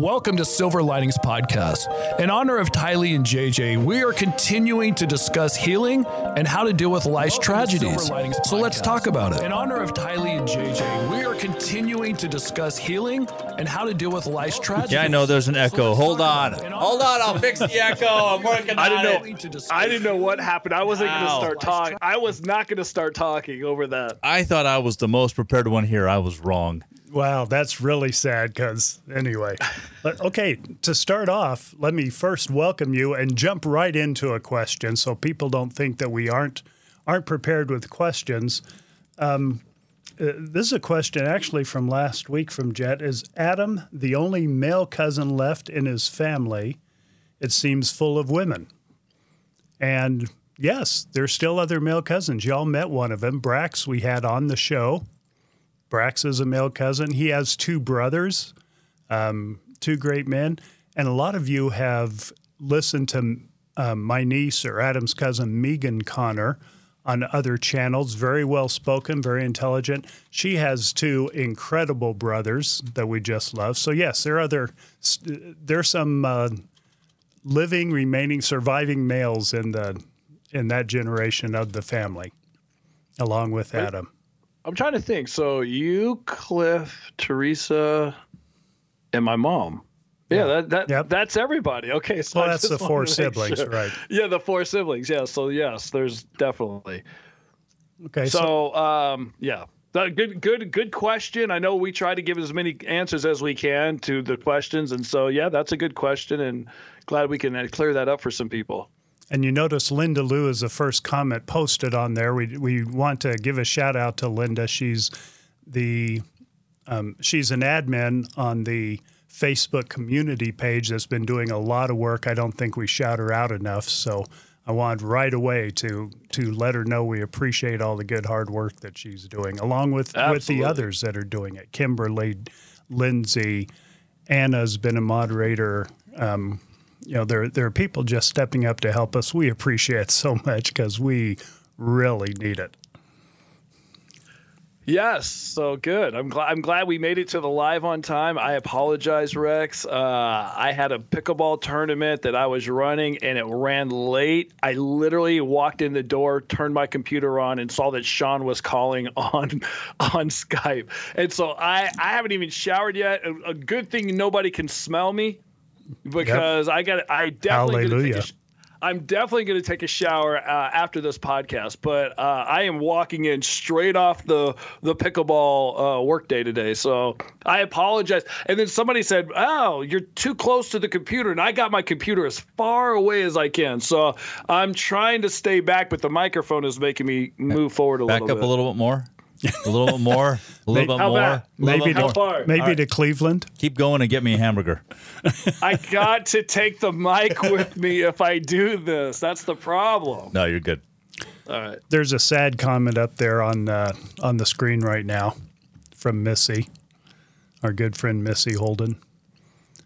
Welcome to Silver Linings Podcast. In honor of Tylee and JJ, we are continuing to discuss healing and how to deal with life's tragedies. So let's talk about it. In honor of Tylee and JJ, we are continuing to discuss healing and how to deal with life's tragedies. Yeah, I know there's an echo. let's Hold on. about it. In Hold on. I'll fix the echo. I'm working I on didn't it. know. I didn't know what happened. I wasn't going to start talking. I was not going to start talking over that. I thought I was the most prepared one here. I was wrong. Wow, that's really sad because, anyway. But, okay, to start off, let me first welcome you and jump right into a question so people don't think that we aren't aren't prepared with questions. Um, uh, this is a question actually from last week from Jet. Is Adam the only male cousin left in his family? It seems full of women. And yes, there's still other male cousins. Y'all met one of them, Brax, we had on the show. Brax is a male cousin. He has two brothers, um, two great men. And a lot of you have listened to um, my niece or Adam's cousin, Megan Connor, on other channels. Very well spoken, very intelligent. She has two incredible brothers that we just love. So, yes, there are other, there's some uh, living, remaining, surviving males in, the, in that generation of the family, along with Adam. I'm trying to think. So you, Cliff, Teresa, and my mom. Yeah, that, that Yep. that's everybody. Okay, so Well, that's the four wanted to make siblings, sure. right. Yeah, the four siblings. Yeah, so yes, there's definitely. Okay, so So, um, yeah, That- good, good, good question. I know we try to give as many answers as we can to the questions, and so yeah, that's a good question, and glad we can uh, clear that up for some people. And you notice Linda Lou is the first comment posted on there. We we want to give a shout out to Linda. She's the um, she's an admin on the Facebook community page that's been doing a lot of work. I don't think we shout her out enough. So I wanted right away to to let her know we appreciate all the good hard work that she's doing, along with with the others that are doing it. Kimberly, Lindsay, Anna's been a moderator. Um, you know, there there are people just stepping up to help us. We appreciate it so much because we really need it. Yes, so good. I'm glad. I'm glad we made it to the live on time. I apologize, Rex. Uh, I had a pickleball tournament that I was running, and it ran late. I literally walked in the door, turned my computer on, and saw that Sean was calling on on Skype. And so I I haven't even showered yet. A good thing nobody can smell me because I got. I definitely. gonna take a Hallelujah. sh- I'm definitely going to take a shower uh, after this podcast, but uh, I am walking in straight off the the pickleball uh, workday today. So I apologize. And then somebody said, "Oh, you're too close to the computer," and I got my computer as far away as I can. So I'm trying to stay back, but the microphone is making me move forward a Back little Back up bit. a little bit more. A little bit more. A little bit How more. about- a little Maybe bit How to, more. far? maybe to Cleveland. Keep going and get me a hamburger. I got to take the mic with me if I do this. That's the problem. No, you're good. All right. There's a sad comment up there on uh, on the screen right now from Missy, our good friend Missy Holden.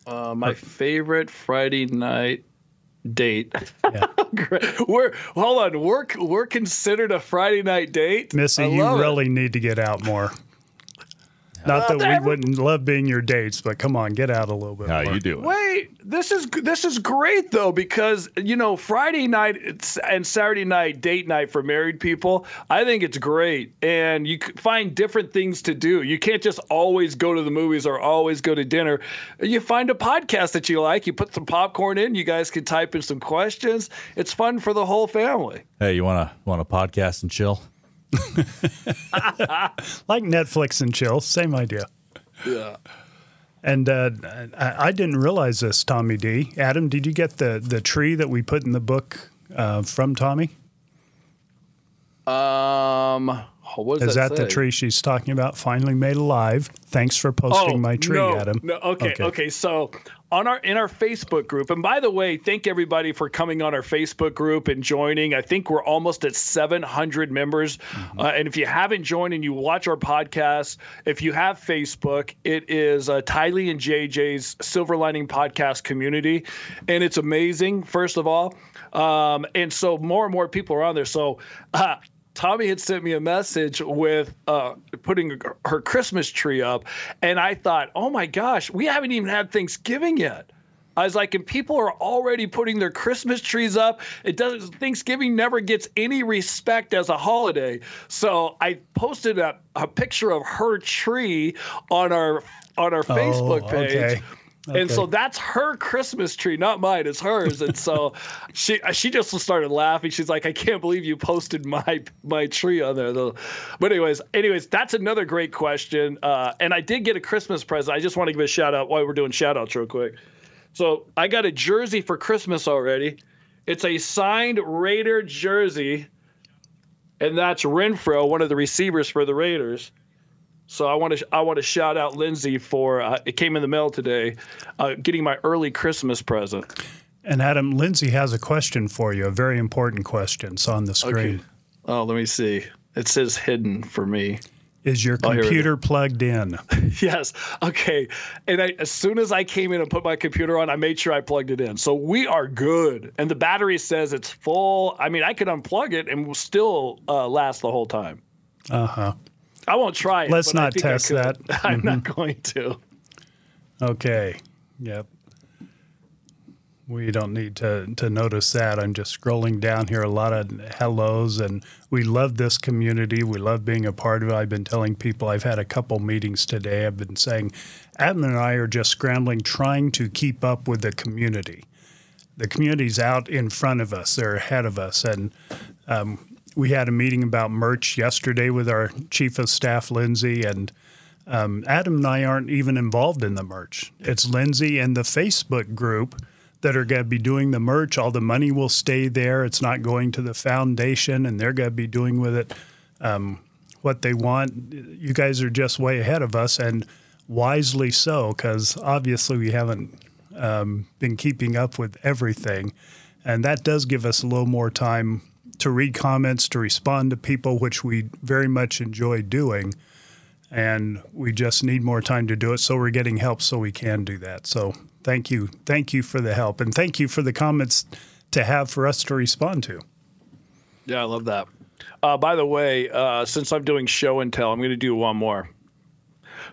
Uh, my favorite Friday night date. Yeah. We're hold on. We're we're considered a Friday night date. Missy, you it. really need to get out more. Not that we wouldn't love being your dates, but come on, get out a little bit How more. you doing? Wait, this is this is great though because you know Friday night and Saturday night date night for married people. I think it's great, and you find different things to do. You can't just always go to the movies or always go to dinner. You find a podcast that you like. You put some popcorn in. You guys can type in some questions. It's fun for the whole family. Hey, you wanna want to podcast and chill? Like Netflix and chill, same idea. Yeah. And uh, I, I didn't realize this, Tommy D. Adam, did you get the the tree that we put in the book uh, from Tommy? Um. Does Is that, the say? tree she's talking about? Finally made alive. Thanks for posting my tree, Oh, no, Adam. No, okay, okay, So on our in our Facebook group, and by the way, thank everybody for coming on our Facebook group and joining. I think we're almost at 700 members. Mm-hmm. Uh, and if you haven't joined and you watch our podcast, if you have Facebook, it is uh, Tylee and JJ's Silver Lining Podcast community, and it's amazing. First of all, um, and so more and more people are on there. So. Uh, Tommy had sent me a message with uh, putting her Christmas tree up, and I thought, oh my gosh, we haven't even had Thanksgiving yet. I was like, and people are already putting their Christmas trees up. It doesn't. Thanksgiving never gets any respect as a holiday. So I posted a, a picture of her tree on our on our Facebook page. okay. And so that's her Christmas tree, not mine. It's hers. And so she she just started laughing. She's like, I can't believe you posted my my tree on there though. But anyways, anyways, that's another great question. Uh, and I did get a Christmas present. I just want to give a shout out while we're doing shout outs real quick. So I got a jersey for Christmas already. It's a signed Raider jersey, and that's Renfrow, one of the receivers for the Raiders. So I want to I want to shout out Lindsay for uh, it came in the mail today, uh, getting my early Christmas present. And Adam, Lindsay has a question for you, a very important question. It's on the screen. Oh, let me see. It says hidden for me. Is your Oh, computer plugged in? Yes. Okay. And I, as soon as I came in and put my computer on, I made sure I plugged it in. So we are good. And the battery says it's full. I mean, I could unplug it and will still uh, last the whole time. Uh huh. I won't try it. Let's not test that. Mm-hmm. I'm not going to. Okay. Yep. We don't need to, to notice that. I'm just scrolling down here, a lot of hellos, and we love this community. We love being a part of it. I've been telling people, I've had a couple meetings today. I've been saying, Adam and I are just scrambling, trying to keep up with the community. The community's out in front of us, they're ahead of us. And um, we had a meeting about merch yesterday with our chief of staff, Lindsay, and um, Adam and I aren't even involved in the merch. It's Lindsay and the Facebook group that are going to be doing the merch. All the money will stay there. It's not going to the foundation, and they're going to be doing with it um, what they want. You guys are just way ahead of us, and wisely so, because obviously we haven't um, been keeping up with everything. And that does give us a little more time to read comments, to respond to people, which we very much enjoy doing and we just need more time to do it. So we're getting help so we can do that. So thank you, thank you for the help, and thank you for the comments to have for us to respond to. Yeah, I love that. Uh, by the way, uh, since I'm doing show and tell, I'm going to do one more.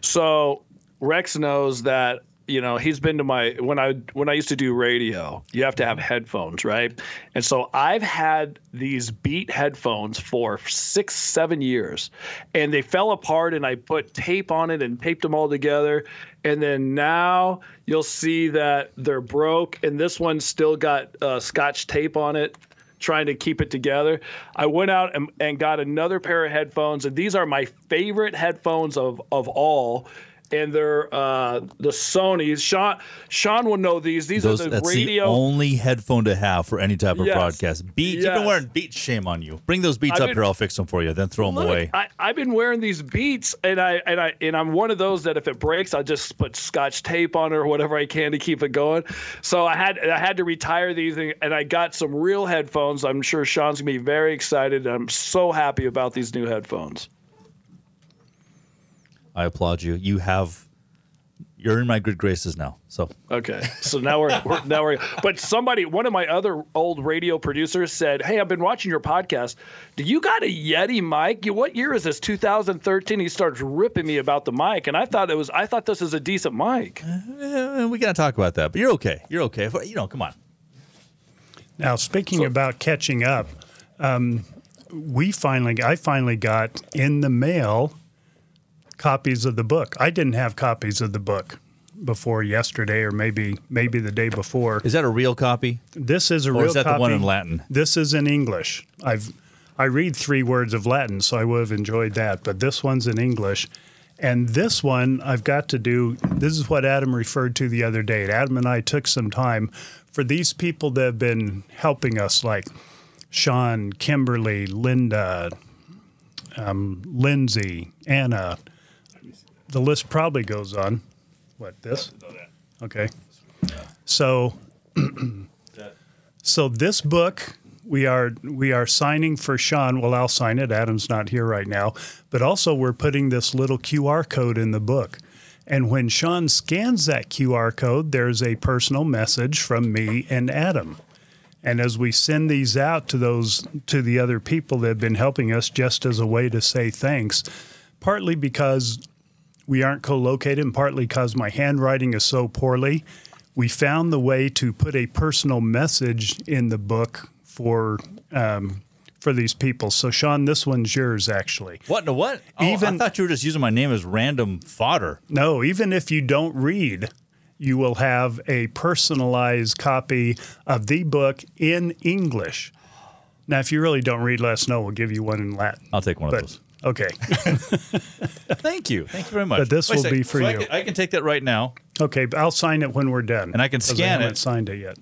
So Rex knows that you know he's been to my when I when I used to do radio. You have to have headphones, right? And so I've had these Beat headphones for six, seven years, and they fell apart, and I put tape on it and taped them all together. And then now you'll see that they're broke, and this one's still got uh, Scotch tape on it trying to keep it together. I went out and, and got another pair of headphones, and these are my favorite headphones of of all. And they're uh, the Sony's. Sean Sean will know these. These Those, are the that's radio. the only headphone to have for any type of Yes. broadcast. Beats, you've been Yes. wearing Beats. Shame on you. Bring those Beats I've up been- here. I'll fix them for you. Then throw them Look, away. I, I've been wearing these beats, and I and I and I'm one of those that if it breaks, I just put scotch tape on it or whatever I can to keep it going. So I had I had to retire these, and, and I got some real headphones. I'm sure Sean's gonna be very excited. I'm so happy about these new headphones. I applaud you. You have. You're in my good graces now. So Okay, so now we're, we're now we're. But somebody, one of my other old radio producers said, "Hey, I've been watching your podcast. Do you got a Yeti mic? You- What year is this? 2013." He starts ripping me about the mic, and I thought it was. I thought this is a decent mic. eh, we gotta talk about that. But you're okay. You're okay. You know, come on. Now, speaking about catching up, um, we finally, I finally got in the mail copies of the book. I didn't have copies of the book before yesterday, or maybe maybe the day before. Is that a real copy? This is a Or real is that copy. the one in Latin? This is in English. I've I read three words of Latin, so I would have enjoyed that. But this one's in English. And this one I've got to do. This is what Adam referred to the other day. Adam and I took some time for these people that have been helping us, like Sean, Kimberly, Linda, um, Lindsay, Anna. The list probably goes on. What this? Okay. So so this book we are we are signing for Sean. Well, I'll sign it. Adam's not here right now, but also we're putting this little QR code in the book. And when Sean scans that QR code, there's a personal message from me and Adam. And as we send these out to those to the other people that have been helping us just as a way to say thanks, partly because we aren't co-located and partly because my handwriting is so poorly, we found the way to put a personal message in the book for um, for these people. So Sean, this one's yours actually. What? the what? Oh, I thought you were just using my name as random fodder. No, even if you don't read, you will have a personalized copy of the book in English. Now, if you really don't read, let us know. We'll give you one in Latin. I'll take one of those. Okay, Thank you. Thank you very much. But this Wait a will second. be for So I you. can, I can take that right now. okay, but I'll sign it when we're done, And I can 'cause scan haven't it. Signed it yet.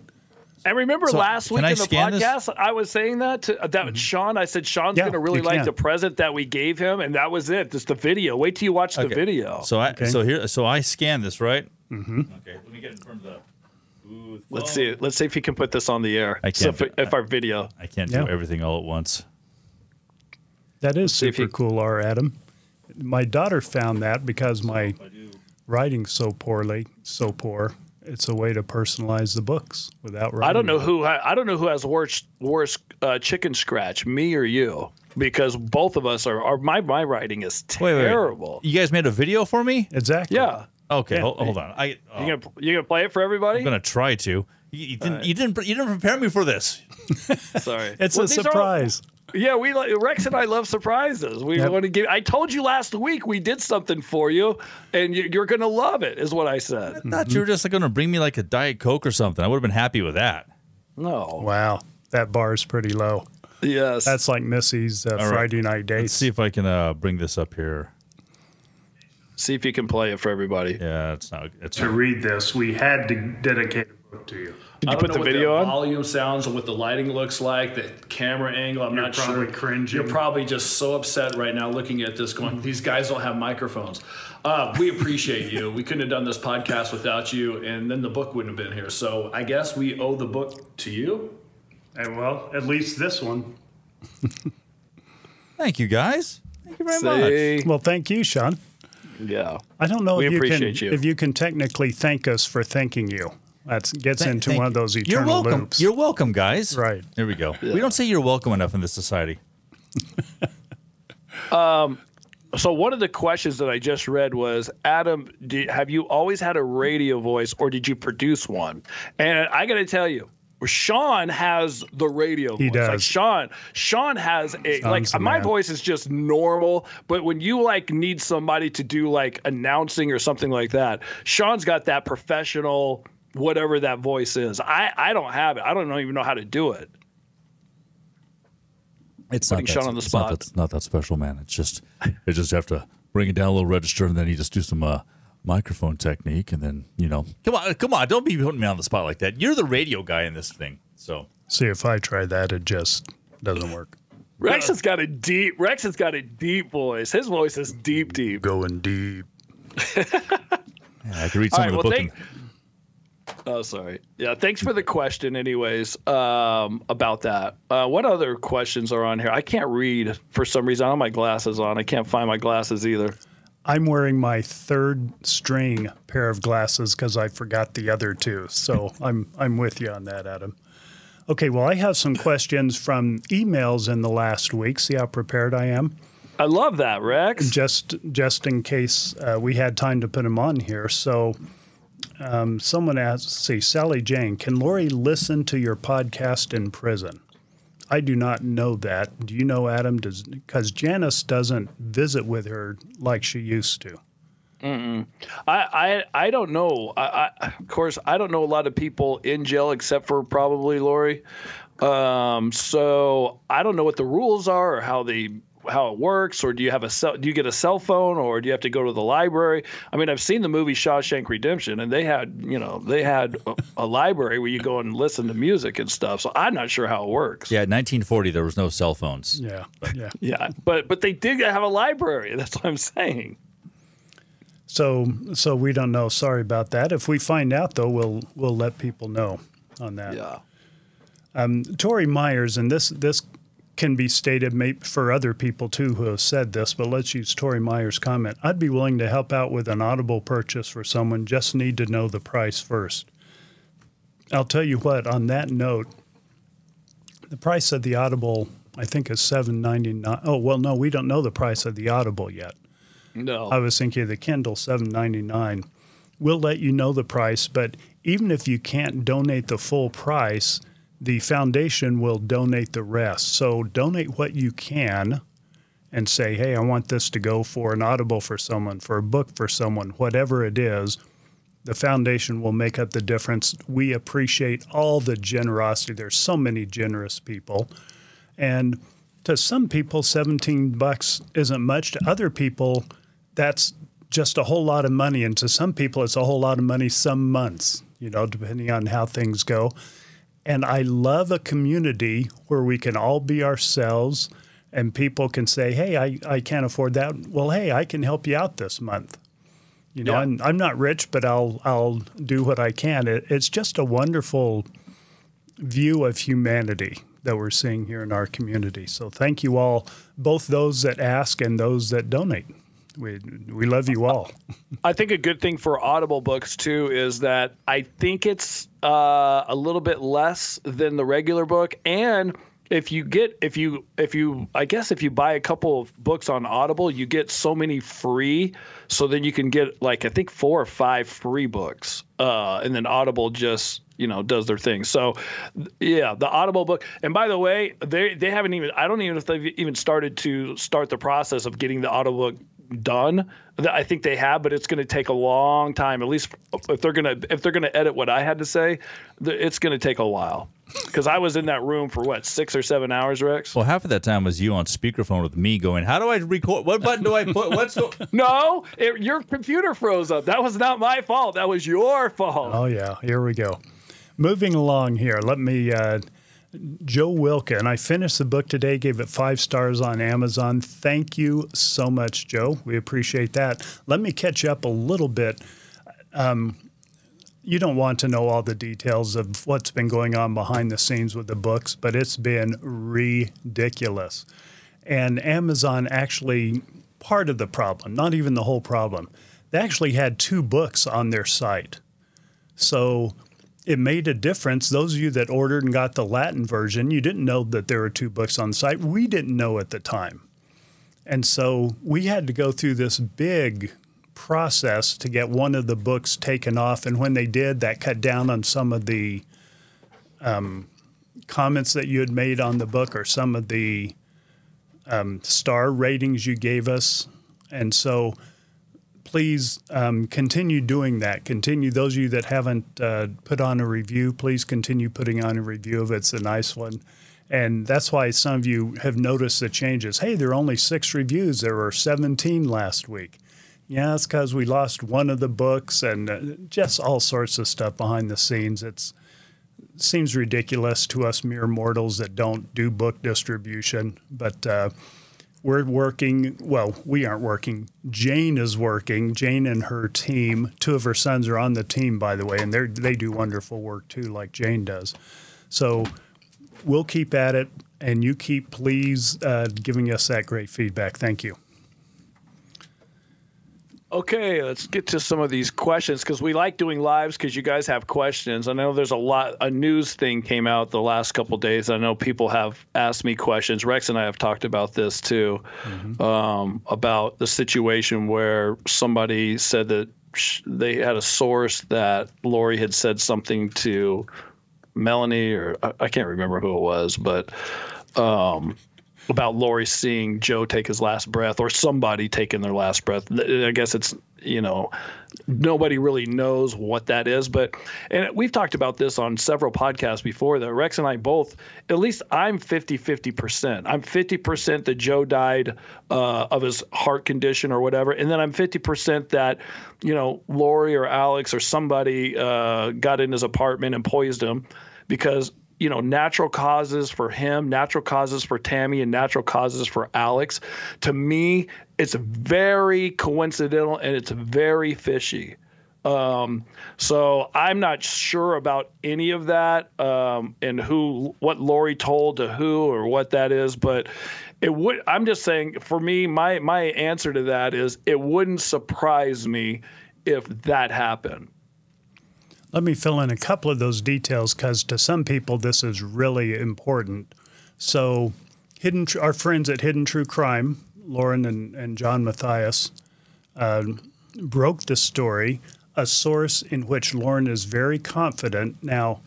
And remember So, last can week I in the scan this? podcast, I was saying that to that Sean. I said Sean's Yeah, going to really you like can. the present that we gave him, and that was it. Just the video. Wait till you watch the Okay. video. So I Okay. so here so I scan this right. Mm-hmm. Okay. Let me get in from the booth. Let's see. Let's see if he can put this on the air. I So can't if, do- if our video. I can't Yeah. do everything all at once. That is see if super you- cool, R. Adam. My daughter found that because my writing's so poorly, so poor. It's a way to personalize the books without writing. I don't know them. who. ha- I don't know who has worse worse uh, chicken scratch, me or you, because both of us are. are my my writing is Wait, wait, wait. terrible. You guys made a video for me? exactly. Yeah. Okay, Yeah. hold, hold on. I oh, You gonna you gonna play it for everybody? I'm gonna try to. You, you didn't. You didn't. You didn't prepare me for this. Sorry. It's Well, a these are all- surprise. Yeah, we like Rex and I love surprises. We Yep. want to give. I told you last week we did something for you, and you, you're going to love it. Is what I said. I thought you were just like, going to bring me like a diet coke or something. I would have been happy with that. No. Wow, that bar is pretty low. Yes. That's like Missy's uh, right. Friday night date. Let's see if I can uh, bring this up here. See if you can play it for everybody. Yeah, it's not. It's to read this, we had to dedicate a book to you. Did I you don't put know the what video on? volume sounds or what the lighting looks like, the camera angle. I'm You're not probably sure. cringing. You're probably just so upset right now looking at this, going, "These guys don't have microphones." Uh, we appreciate you. We couldn't have done this podcast without you, and then the book wouldn't have been here. So I guess we owe the book to you. And well, at least this one. Thank you, guys. Thank you very much. Well, thank you, Sean. Yeah. I don't know We if you can you. if you can technically thank us for thanking you. That gets Thank- into thank one of you. those You're eternal welcome. loops. You're welcome, guys. Right. There we go. We don't say you're welcome enough in this society. um, So one of the questions that I just read was, Adam, do, have you always had a radio voice, or did you produce one? And I got to tell you. Sean has the radio He voice. Like does. Sean, Sean has a Sean's like my man. voice is just normal, but when you like need somebody to do like announcing or something like that, Sean's got that professional whatever that voice is. I I don't have it. I don't even know how to do it. It's Putting not Sean that, on the it's not that- It's not that special, man. It's just you just have to bring it down a little register, and then you just do some uh, microphone technique, and then you know, come on, come on, don't be putting me on the spot like that. You're the radio guy in this thing, so See if I try that, it just doesn't work. Rex has got a deep Rex has got a deep voice. His voice is deep, deep. Going deep. yeah, I can read some All right, of the well, book. thank- and- Oh, sorry. Yeah, thanks for the question, anyways, um, about that. Uh, what other questions are on here? I can't read for some reason. I don't have my glasses on. I can't find my glasses either. I'm wearing my third string pair of glasses because I forgot the other two. So I'm I'm with you on that, Adam. Okay, well, I have some questions from emails in the last week. See how prepared I am. I love that, Rex. just just in case uh, we had time to put them on here. So, um, someone asked, "See, Sally Jane, can Lori listen to your podcast in prison?" I do not know that. Do you know, Adam? Because Janis doesn't visit with her like she used to. I, I I don't know. I, I of course I don't know a lot of people in jail except for probably Lori. Um, so I don't know what the rules are or how they how it works. Or do you have a cell? Do you get a cell phone or do you have to go to the library? I mean, I've seen the movie Shawshank Redemption, and they had you know they had a, a library where you go and listen to music and stuff. So I'm not sure how it works. yeah, 1940, there was no cell phones. Yeah, yeah. Yeah, but but they did have a library. That's what I'm saying. So, so we don't know. Sorry about that. If we find out, though, we'll we'll let people know on that. Yeah. Um, Tori Myers, and this this can be stated maybe for other people too who have said this, but let's use Tori Myers' comment. I'd be willing to help out with an audible purchase for someone, just need to know the price first. I'll tell you what, on that note, The price of the Audible, I think, is seven ninety nine. Oh well, no, we don't know the price of the Audible yet. No, I was thinking of the Kindle seven ninety nine. We'll let you know the price, but even if you can't donate the full price, the foundation will donate the rest. So donate what you can and say, hey, I want this to go for an audible for someone, for a book for someone, whatever it is. The foundation will make up the difference. We appreciate all the generosity. There's so many generous people. And to some people, 17 bucks isn't much. To other people, that's just a whole lot of money. And to some people, it's a whole lot of money some months, you know, depending on how things go. And I love a community where we can all be ourselves and people can say, hey, I, I can't afford that. Well, hey, I can help you out this month. You know, yeah. I'm, I'm not rich, but I'll, I'll do what I can. It, it's just a wonderful view of humanity that we're seeing here in our community. So thank you all, both those that ask and those that donate. We, we love you all. I think a good thing for Audible books too is that I think it's uh, a little bit less than the regular book, and if you get if you if you I guess if you buy a couple of books on Audible, you get so many free. So then you can get like I think four or five free books, uh, and then Audible just you know does their thing. So yeah, the Audible book. And by the way, they they haven't even I don't even know if they've even started to start the process of getting the Audible done. I think they have, but it's going to take a long time. At least if they're going to if they're going to edit what I had to say, it's going to take a while. Because I was in that room for what six or seven hours, Rex. Well, half of that time was you on speakerphone with me going, "How do I record? What button do I put? What's the-? no? It, your computer froze up. That was not my fault. That was your fault. Oh yeah, here we go. Moving along here, let me. Uh, Joe Wilka, and I finished the book today, gave it five stars on Amazon. Thank you so much, Joe. We appreciate that. Let me catch up a little bit. Um, you don't want to know all the details of what's been going on behind the scenes with the books, but it's been ridiculous. And Amazon actually, part of the problem, not even the whole problem, they actually had two books on their site. So it made a difference. Those of you that ordered and got the Latin version, you didn't know that there were two books on site. We didn't know at the time. And so we had to go through this big process to get one of the books taken off. And when they did, that cut down on some of the um, comments that you had made on the book or some of the um, star ratings you gave us. And so please um, continue doing that. Continue, those of you that haven't uh, put on a review, please continue putting on a review if it's a nice one. And that's why some of you have noticed the changes. Hey, there are only six reviews. There were 17 last week. Yeah, it's because we lost one of the books and uh, just all sorts of stuff behind the scenes. It's, it seems ridiculous to us mere mortals that don't do book distribution. But uh, we're working well we aren't working. Jane is working. Jane and her team two of her sons are on the team by the way and they they do wonderful work too like jane does. So we'll keep at it and you keep please uh, giving us that great feedback. Thank you Okay, let's get to some of these questions because we like doing lives because you guys have questions. I know there's a lot. A news thing came out the last couple days. I know people have asked me questions. Rex and I have talked about this too, mm-hmm. um, about the situation where somebody said that sh- they had a source that Lori had said something to Melanie, or I, I can't remember who it was, but um, about Lori seeing Joe take his last breath or somebody taking their last breath. I guess it's, you know, nobody really knows what that is. But, and we've talked about this on several podcasts before that Rex and I both, at least I'm 50 50%. I'm 50% that Joe died uh, of his heart condition or whatever. And then I'm 50% that, you know, Lori or Alex or somebody uh, got in his apartment and poisoned him because you know, natural causes for him, natural causes for Tammy, and natural causes for Alex. To me, it's very coincidental and it's very fishy. Um, so I'm not sure about any of that um, and who, what Lori told to who or what that is, but it would. I'm just saying, for me, my my answer to that is it wouldn't surprise me if that happened. Let me fill in a couple of those details because to some people this is really important. So, hidden our friends at Hidden True Crime, Lauren and, and John Matthias, uh, broke the story, a source in which Lauren is very confident. Now,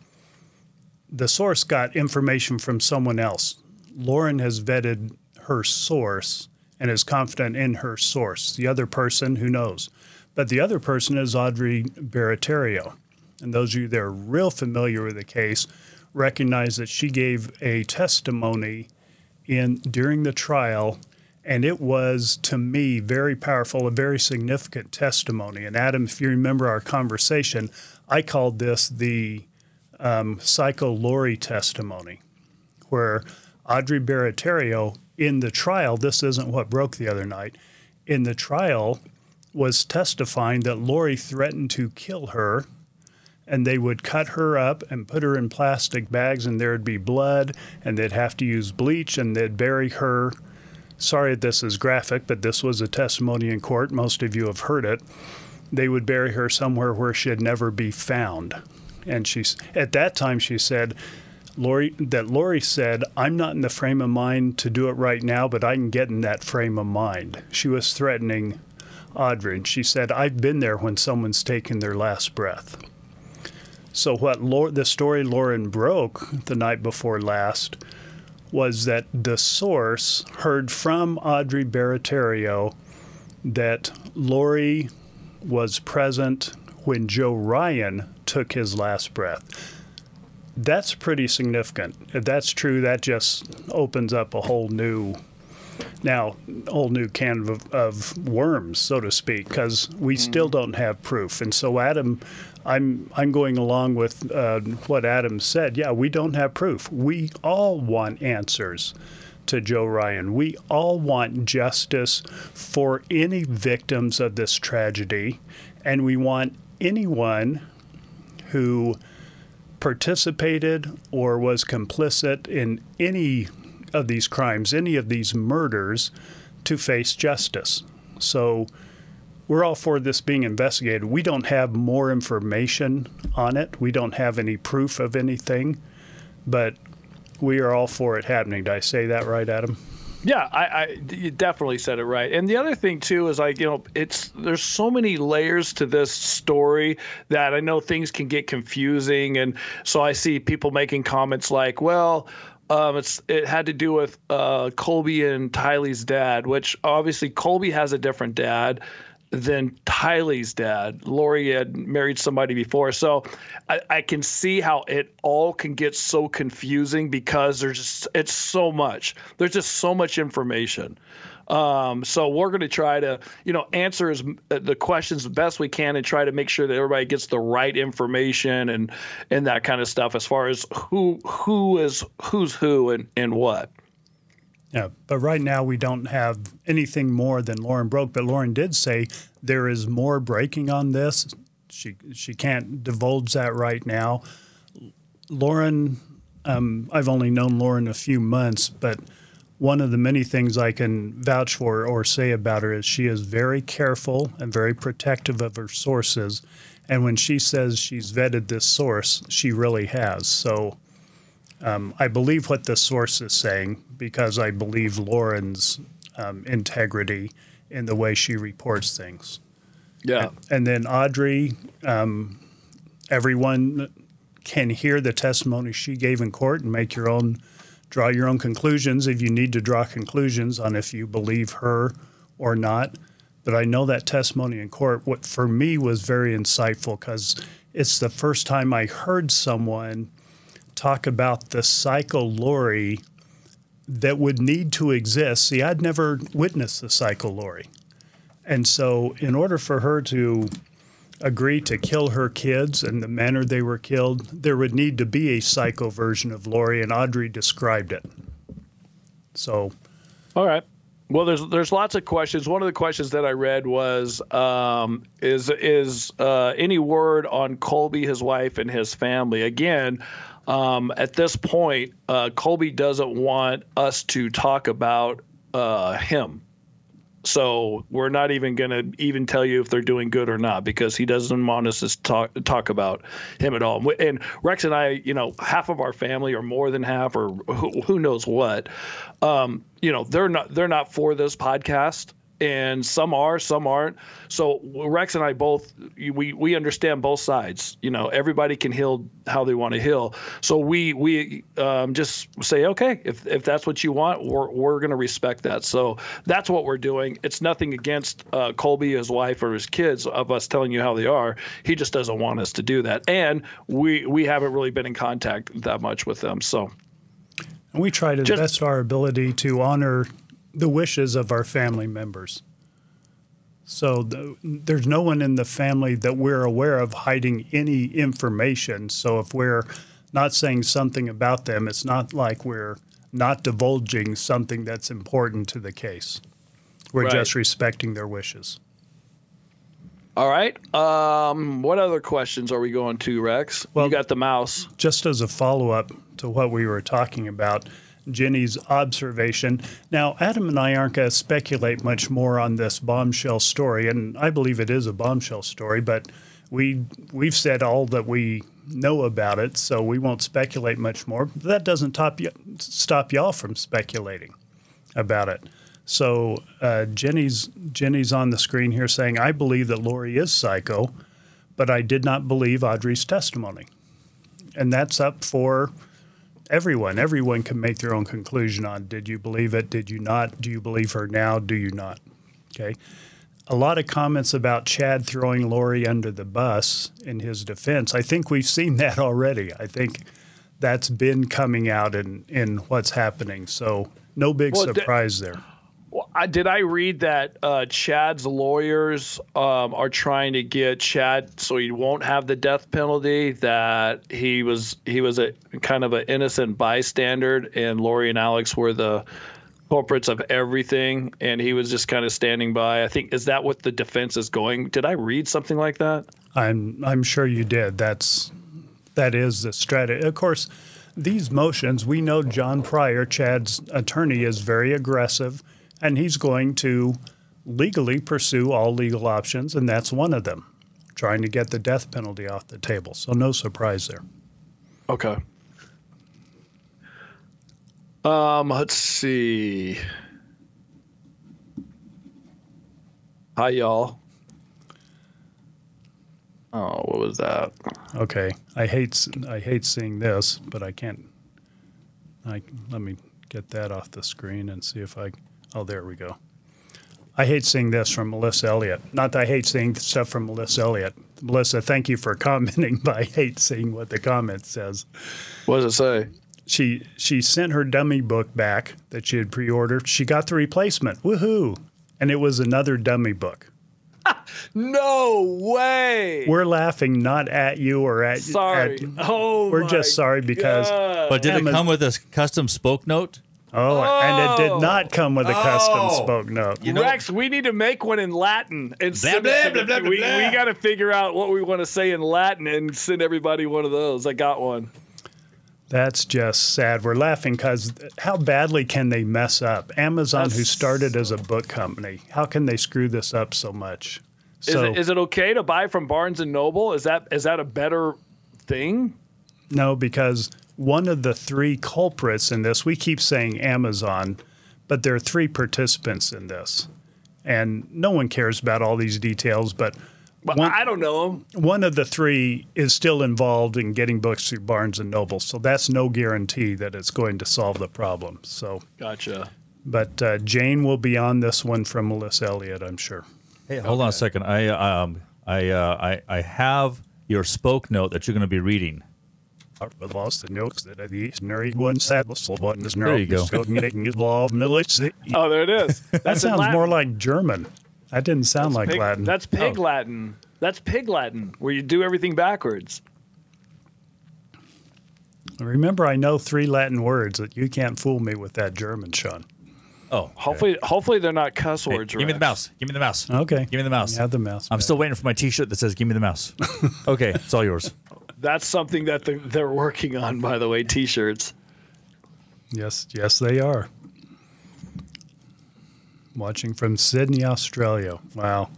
the source got information from someone else. Lauren has vetted her source and is confident in her source. The other person, who knows? But the other person is Audrey Barattiero. And those of you that are real familiar with the case recognize that she gave a testimony in during the trial and it was to me very powerful, a very significant testimony. And Adam, if you remember our conversation, I called this the um, Psycho Lori testimony, where Audrey Barattiero in the trial, this isn't what broke the other night, in the trial was testifying that Lori threatened to kill her and they would cut her up and put her in plastic bags and there'd be blood and they'd have to use bleach and they'd bury her sorry this is graphic but this was a testimony in court most of you have heard it they would bury her somewhere where she'd never be found and she's at that time she said Lori that Lori said, I'm not in the frame of mind to do it right now, but I can get in that frame of mind. She was threatening Audrey. She said, I've been there when someone's taken their last breath. So what the story Lauren broke the night before last was that the source heard from Audrey Barattiero that Lori was present when Joe Ryan took his last breath. That's pretty significant. If that's true, that just opens up a whole new now whole new can of, of worms, so to speak, because we mm-hmm. still don't have proof. And so Adam I'm I'm going along with uh, what Adam said. Yeah, we don't have proof. We all want answers to Joe Ryan. We all want justice for any victims of this tragedy, and we want anyone who participated or was complicit in any of these crimes, any of these murders, to face justice. So we're all for this being investigated. We don't have more information on it. We don't have any proof of anything, but we are all for it happening. Did I say that right, Adam? Yeah, I, I you definitely said it right. And the other thing too is like you know it's there's so many layers to this story that I know things can get confusing, and so I see people making comments like, well. Um, it's it had to do with uh, Colby and Tylee's dad, which obviously Colby has a different dad than Tylee's dad. Lori had married somebody before. So I, I, can see how it all can get so confusing because there's just, it's so much. There's just so much information. Um, so we're going to try to, you know, answer as, uh, the questions the best we can and try to make sure that everybody gets the right information and and that kind of stuff as far as who who is who's who and and what. Yeah, but right now we don't have anything more than Lauren broke. But Lauren did say there is more breaking on this. She she can't divulge that right now. Lauren, um, I've only known Lauren a few months, but one of the many things I can vouch for or say about her is she is very careful and very protective of her sources. And when she says she's vetted this source, she really has. So um, I believe what the source is saying because I believe Lauren's um, integrity in the way she reports things. Yeah. And, and then Audrey, um, everyone can hear the testimony she gave in court and make your own, draw your own conclusions if you need to draw conclusions on if you believe her or not. But I know that testimony in court, what for me was very insightful because it's the first time I heard someone talk about the psycho Lori that would need to exist. See, I'd never witnessed the psycho Lori. And so, in order for her to agree to kill her kids and the manner they were killed, there would need to be a psycho version of Lori, and Audrey described it. So, all right. Well, there's there's lots of questions. One of the questions that I read was um, is is uh, any word on Colby, his wife, and his family? Again, um, at this point, uh, Colby doesn't want us to talk about uh, him. So we're not even going to even tell you if they're doing good or not because he doesn't want us to talk talk about him at all. And Rex and I, you know, half of our family or more than half or who, who knows what, um, you know, they're not they're not for this podcast and some are, some aren't. So Rex and I both we we understand both sides. You know, everybody can heal how they want to heal. So we we um, just say, okay, if if that's what you want, we're we're gonna respect that. So that's what we're doing. It's nothing against uh, Colby, his wife, or his kids of us telling you how they are. He just doesn't want us to do that, and we we haven't really been in contact that much with them. So. And we try to the best our ability to honor the wishes of our family members. So the, there's no one in the family that we're aware of hiding any information. So if we're not saying something about them, it's not like we're not divulging something that's important to the case. We're right. just respecting their wishes. All right. Um, what other questions are we going to, Rex? Well, you got the mouse. Just as a follow up to what we were talking about, Jenny's observation. Now, Adam and I aren't going to speculate much more on this bombshell story, and I believe it is a bombshell story, but we we've said all that we know about it, so we won't speculate much more. But That doesn't top y- stop y'all from speculating about it. So uh, Jenny's Jenny's on the screen here saying, "I believe that Lori is psycho, but I did not believe Audrey's testimony," and that's up for everyone. Everyone can make their own conclusion on did you believe it? Did you not? Do you believe her now? Do you not? Okay. A lot of comments about Chad throwing Lori under the bus in his defense. I think we've seen that already. I think that's been coming out in, in what's happening. So no big well, surprise there. I, did I read that uh, Chad's lawyers um, are trying to get Chad so he won't have the death penalty? That he was he was a kind of an innocent bystander, and Lori and Alex were the culprits of everything, and he was just kind of standing by. I think is that what the defense is going? Did I read something like that? I'm I'm sure you did. That's that is the strategy. Of course, these motions we know John Pryor, Chad's attorney, is very aggressive and he's going to legally pursue all legal options, and that's one of them, trying to get the death penalty off the table. So no surprise there. Okay. Um, let's see. Hi, y'all. Oh, what was that? Okay, I hate I hate seeing this, but I can't. I let me get that off the screen and see if I. Oh, there we go. I hate seeing this from Melissa Elliott. Not that I hate seeing stuff from Melissa Elliott. Melissa, thank you for commenting, but I hate seeing what the comment says. What does it say? She she sent her dummy book back that she had pre-ordered. She got the replacement. Woohoo! And it was another dummy book. no way. We're laughing not at you or at sorry. At, oh, we're just sorry because. God. But did it come with a custom spoke note? Oh, oh, and it did oh. not come with a custom oh. spoke note. You know, Rex, we need to make one in Latin and blah, blah, blah, blah, we, blah. we got to figure out what we want to say in Latin and send everybody one of those. I got one. That's just sad. We're laughing because how badly can they mess up? Amazon, That's, who started as a book company, how can they screw this up so much? So, is, it, is it okay to buy from Barnes and Noble? Is that is that a better thing? No, because one of the three culprits in this, we keep saying Amazon, but there are three participants in this. And no one cares about all these details, but well, one, I don't know. One of the three is still involved in getting books through Barnes and Noble, so that's no guarantee that it's going to solve the problem. So gotcha. But uh, Jane will be on this one from Melissa Elliott, I'm sure. Hey, hold okay. on a second. I um I uh, I I have your spoke note that you're going to be reading. There you go. Oh, there it is. That sounds more like German. That didn't sound that's like pig, Latin. That's pig oh. Latin. That's pig Latin, where you do everything backwards. Remember, I know three Latin words that you can't fool me with that German, Sean. Oh, hopefully, hopefully they're not cuss words. Hey, give me the mouse. Give me the mouse. Okay. Give me the mouse. You have the mouse. I'm still waiting for my T-shirt that says "Give me the mouse." okay, it's all yours. That's something that they're working on, by the way. T-shirts. Yes, yes, they are. watching from Sydney, Australia. Wow.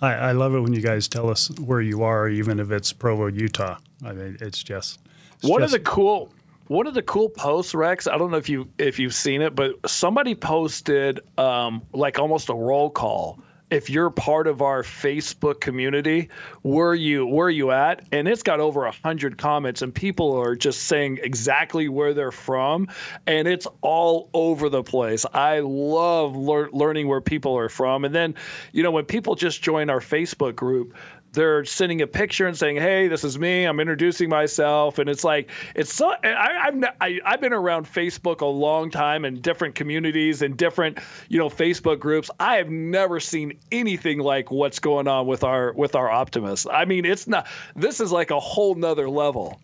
I, I love it when you guys tell us where you are, even if it's Provo, Utah. I mean, it's just. It's one just, of the cool one of the cool posts, Rex. I don't know if you if you've seen it, but somebody posted um, like almost a roll call if you're part of our Facebook community, where you where you at? And it's got over a hundred comments, and people are just saying exactly where they're from, and it's all over the place. I love lear- learning where people are from, and then, you know, when people just join our Facebook group, they're sending a picture and saying, "Hey, this is me. I'm introducing myself." And it's like it's so. I, I've I, I've been around Facebook a long time in different communities and different you know Facebook groups. I have never seen anything like what's going on with our with our optimists. I mean, it's not. This is like a whole nother level.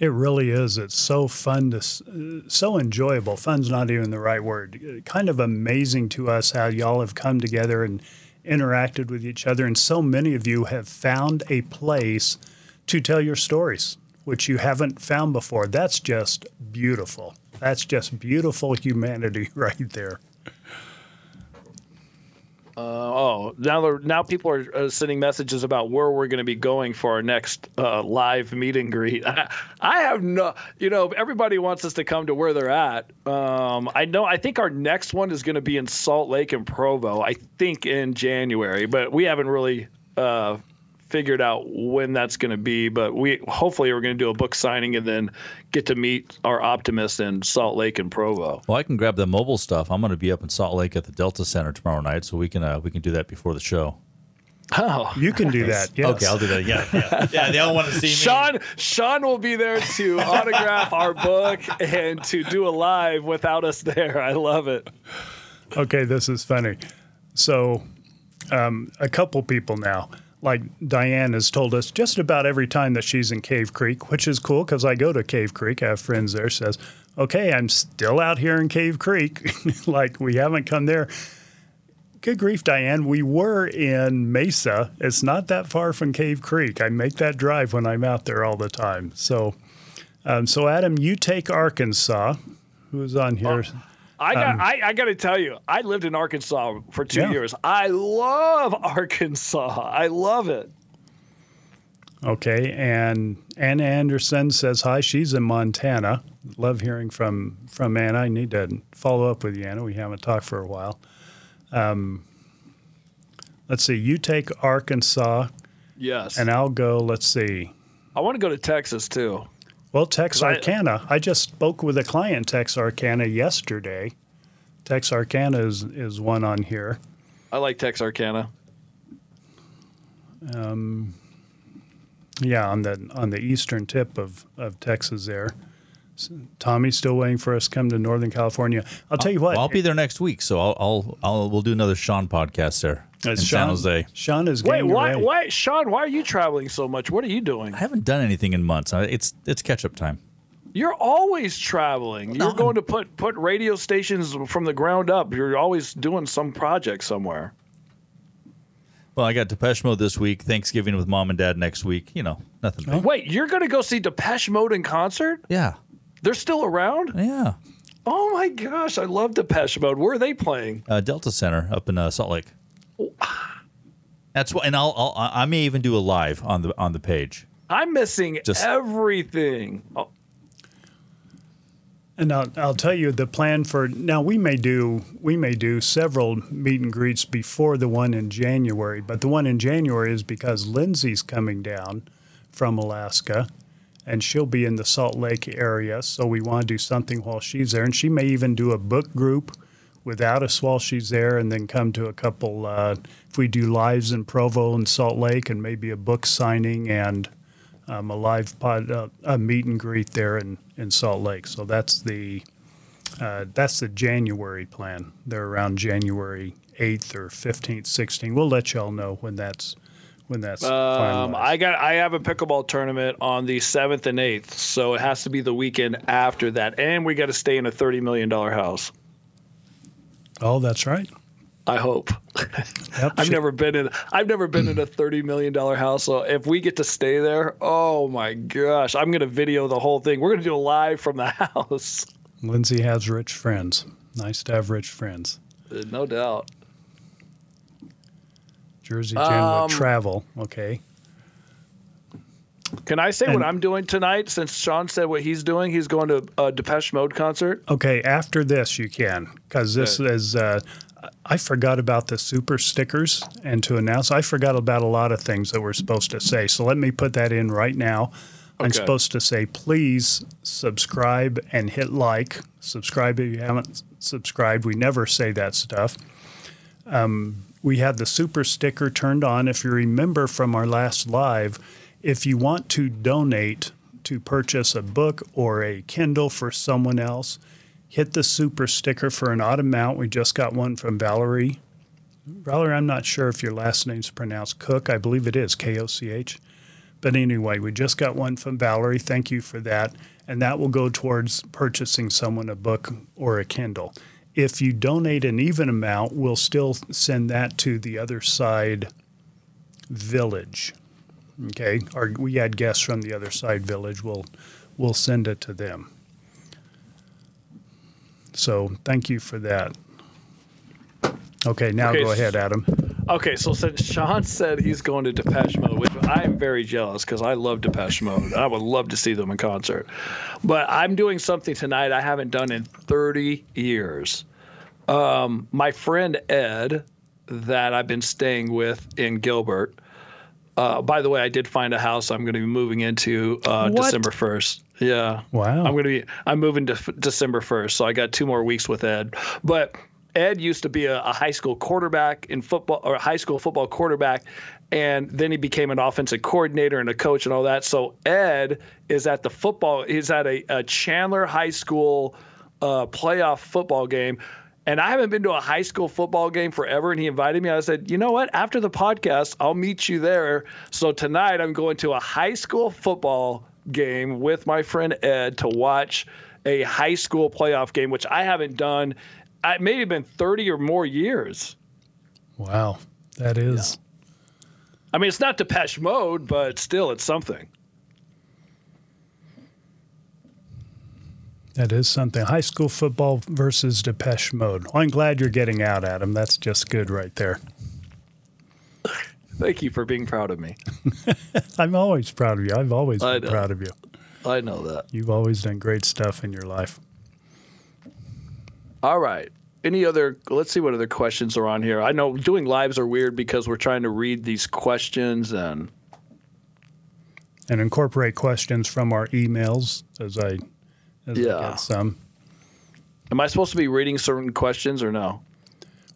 It really is. It's so fun to, so enjoyable. Fun's not even the right word. Kind of amazing to us how y'all have come together and interacted with each other, and so many of you have found a place to tell your stories, which you haven't found before. That's just beautiful. That's just beautiful humanity right there. Uh, oh, now now people are uh, sending messages about where we're going to be going for our next uh, live meet and greet. I, have no, you know, everybody wants us to come to where they're at. Um, I know. I think our next one is going to be in Salt Lake and Provo. I think in January, but we haven't really uh, figured out when that's going to be, but we hopefully we're going to do a book signing and then get to meet our optimists in Salt Lake and Provo. Well, I can grab the mobile stuff. I'm going to be up in Salt Lake at the Delta Center tomorrow night, so we can uh, we can do that before the show. Oh, you can do that. Yes. Okay, I'll do that. Yeah, yeah, yeah. They all want to see me. Sean, Sean will be there to autograph our book and to do a live without us there. I love it. Okay, this is funny. So, um, a couple people now like Diane has told us just about every time that she's in Cave Creek, which is cool because I go to Cave Creek. I have friends there. Says, okay, I'm still out here in Cave Creek. like we haven't come there. Good grief, Diane. We were in Mesa. It's not that far from Cave Creek. I make that drive when I'm out there all the time. So, um, so Adam, you take Arkansas. Who's on here? I got um, I, I got to tell you, I lived in Arkansas for two yeah. years. I love Arkansas. I love it. Okay, and Anna Anderson says hi. She's in Montana. Love hearing from from Anna. I need to follow up with you, Anna. We haven't talked for a while. Um, let's see. You take Arkansas. Yes. And I'll go. Let's see. I want to go to Texas too. Well, Texarkana. I, I, just spoke with a client Texarkana yesterday. Texarkana is, is one on here. I like Texarkana. Um, yeah, on the on the eastern tip of, of Texas there. So Tommy's still waiting for us to come to Northern California. I'll tell you what. I'll be there next week, so I'll I'll, I'll we'll do another Sean podcast there in Sean, San Jose. Sean is going around. wait. Why why Sean? Why are you traveling so much? What are you doing? I haven't done anything in months. It's it's catch up time. You're always traveling. You're going to put put radio stations from the ground up. You're always doing some project somewhere. Well, I got Depeche Mode this week. Thanksgiving with mom and dad next week. You know, nothing. Big. Wait, you're going to go see Depeche Mode in concert? Yeah. They're still around? Yeah. Oh my gosh, I love Depeche Mode. Where are they playing? Uh, Delta Center up in uh, Salt Lake. That's what, and I'll, I'll I may even do a live on the on the page. I'm missing Just, everything. Oh. And I'll, I'll tell you the plan for now. We may do we may do several meet and greets before the one in January, but the one in January is because Lindsay's coming down from Alaska, and she'll be in the Salt Lake area. So we want to do something while she's there, and she may even do a book group without us while she's there, and then come to a couple. Uh, if we do lives in Provo and Salt Lake, and maybe a book signing and um, a live pod, uh, a meet and greet there in, in Salt Lake. So that's the uh, that's the January plan. They're around January 8th or 15th, 16th. We'll let y'all know when that's when that's um, I got I have a pickleball tournament on the 7th and 8th, so it has to be the weekend after that, and we got to stay in a 30 million dollar house. Oh, that's right. I hope. Yep, I've never been in. I've never been in a thirty million dollar house. So if we get to stay there, oh my gosh, I'm gonna video the whole thing. We're gonna do a live from the house. Lindsay has rich friends. Nice to have rich friends. no doubt. Jersey General um, Travel. Okay. Can I say and, what I'm doing tonight? Since Sean said what he's doing, he's going to a Depeche Mode concert. Okay, after this you can, because this Good. is. Uh, I forgot about the super stickers and to announce. I forgot about a lot of things that we're supposed to say. So let me put that in right now. Okay. I'm supposed to say, please subscribe and hit like. Subscribe if you haven't subscribed. We never say that stuff. Um, we had the super sticker turned on. If you remember from our last live, if you want to donate to purchase a book or a Kindle for someone else, hit the super sticker for an odd amount. We just got one from Valerie. Valerie, I'm not sure if your last name's pronounced Cook. I believe it is K O C H. But anyway, we just got one from Valerie. Thank you for that. And that will go towards purchasing someone a book or a Kindle. If you donate an even amount, we'll still send that to the other side village. Okay, or we had guests from the other side village. We'll we'll send it to them. So thank you for that. Okay, now okay, go ahead, Adam. Okay, so since Sean said he's going to Depeche Mode, which I am very jealous because I love Depeche Mode. I would love to see them in concert. But I'm doing something tonight I haven't done in 30 years. Um, my friend Ed, that I've been staying with in Gilbert, uh, by the way, I did find a house I'm going to be moving into uh, December 1st. Yeah. Wow. I'm going to be I'm moving to December 1st, so I got two more weeks with Ed. But Ed used to be a, a, high school quarterback in football or a high school football quarterback, and then he became an offensive coordinator and a coach and all that. So Ed is at the football. He's at a, a Chandler High School uh, playoff football game and I haven't been to a high school football game forever. And he invited me. I said, you know what? After the podcast, I'll meet you there. So tonight I'm going to a high school football game with my friend Ed to watch a high school playoff game, which I haven't done. It may have been 30 or more years. Wow. That is. Yeah. I mean, it's not Depeche Mode, but still, it's something. That is something. High school football versus Depeche Mode. Well, I'm glad you're getting out, Adam. That's just good right there. Thank you for being proud of me. I'm always proud of you. I've always been proud of you. I know that. You've always done great stuff in your life. All right. Any other, let's see what other questions are on here. I know doing lives are weird because we're trying to read these questions and. And incorporate questions from our emails as I yeah. I get some. Am I supposed to be reading certain questions or no?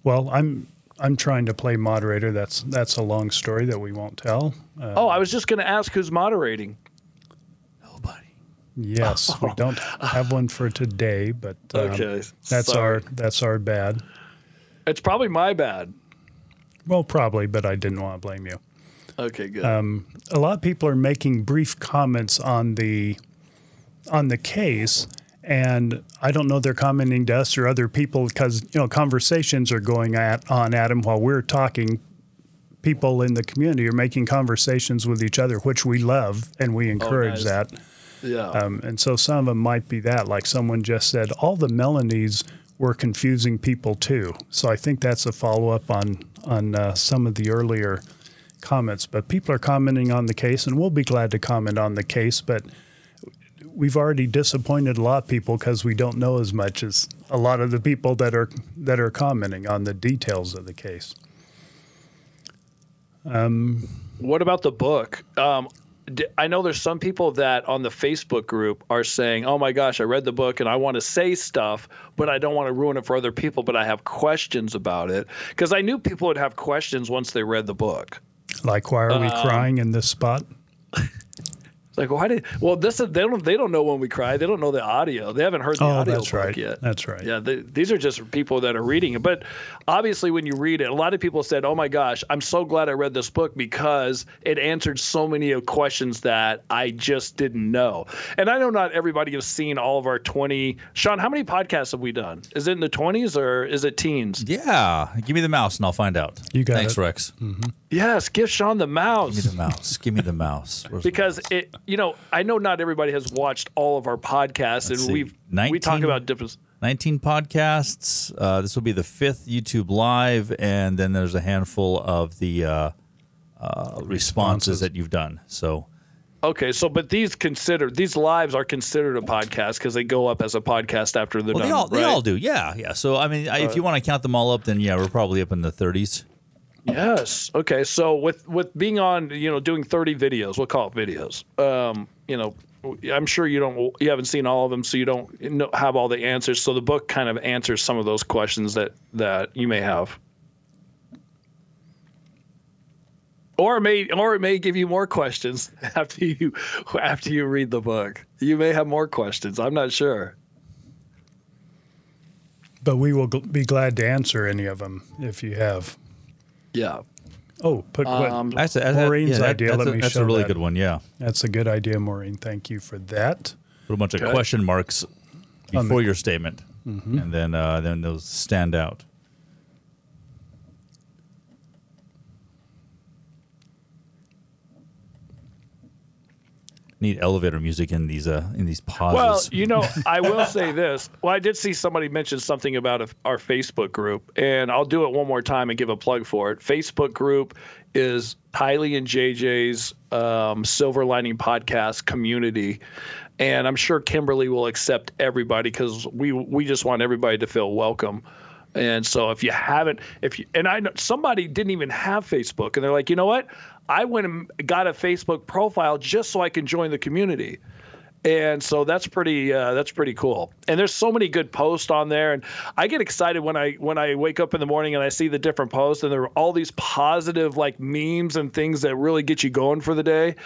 Well, I'm I'm trying to play moderator. That's that's a long story that we won't tell. Uh, oh, I was just going to ask who's moderating. Nobody. Yes, we don't have one for today, but um, okay. That's Sorry. our that's our bad. It's probably my bad. Well, probably, but I didn't want to blame you. Okay, good. Um, a lot of people are making brief comments on the on the case. And I don't know they're commenting to us or other people because you know conversations are going at on Adam while we're talking. People in the community are making conversations with each other, which we love and we oh, encourage oh, nice. that. Yeah. Um, and so some of them might be that, like someone just said, all the Melanies were confusing people too. So I think that's a follow up on on uh, some of the earlier comments. But people are commenting on the case, and we'll be glad to comment on the case. But we've already disappointed a lot of people because we don't know as much as a lot of the people that are that are commenting on the details of the case. Um, what about the book? Um, I know there's some people that on the Facebook group are saying, "Oh my gosh, I read the book and I want to say stuff, but I don't want to ruin it for other people, but I have questions about it." Because I knew people would have questions once they read the book. Like, why are we um, crying in this spot? like, why did? Well, this is, they don't they don't know when we cry. They don't know the audio. They haven't heard the oh, audio that's right. yet. That's right. Yeah, they, these are just people that are reading it. But obviously, when you read it, a lot of people said, "Oh my gosh, I'm so glad I read this book because it answered so many of questions that I just didn't know." And I know not everybody has seen all of our 20. Sean, how many podcasts have we done? Is it in the 20s or is it teens? Yeah, give me the mouse and I'll find out. You got Thanks, it. Rex. Mm-hmm. Yes, give Sean the mouse. Give me the mouse. give me the mouse. Where's because the mouse? it, you know, I know not everybody has watched all of our podcasts, Let's and we've we talk about different. 19 podcasts. Uh, this will be the fifth YouTube live, and then there's a handful of the uh, uh, responses that you've done. So, Okay, so but these consider these lives are considered a podcast because they go up as a podcast after they're well, done. they all they all do. Yeah, yeah. So, I mean, I if you want to count them all up, then yeah, we're probably up in the 30s. Yes. Okay. So with with being on, you know, doing 30 videos, we'll call it videos. Um, you know, I'm sure you don't you haven't seen all of them, so you don't know, have all the answers. So the book kind of answers some of those questions that that you may have. Or may or it may give you more questions after you after you read the book. You may have more questions. I'm not sure. But we will be glad to answer any of them if you have. Yeah. Oh, put what? Um, That's, a, that's Maureen's yeah, that- idea. That's, Let a, me that's show a really that. good one. Yeah, That's a good idea, Maureen. Thank you for that. put a bunch of question marks before the- your statement, and then uh, then those stand out. Need elevator music in these uh in these pauses. Well, you know, I will say this. Well, I did see somebody mention something about a, our Facebook group, and I'll do it one more time and give a plug for it. Facebook group is Tylee and JJ's um, Silver Lining Podcast community, and I'm sure Kimberly will accept everybody because we we just want everybody to feel welcome. And so if you haven't, if you and I know somebody didn't even have Facebook, and they're like, you know what? I went and got a Facebook profile just so I can join the community. And so that's pretty uh, that's pretty cool. And there's so many good posts on there. And i get excited when i when i wake up in the morning and i see the different posts and there are all these positive like memes and things that really get you going for the day.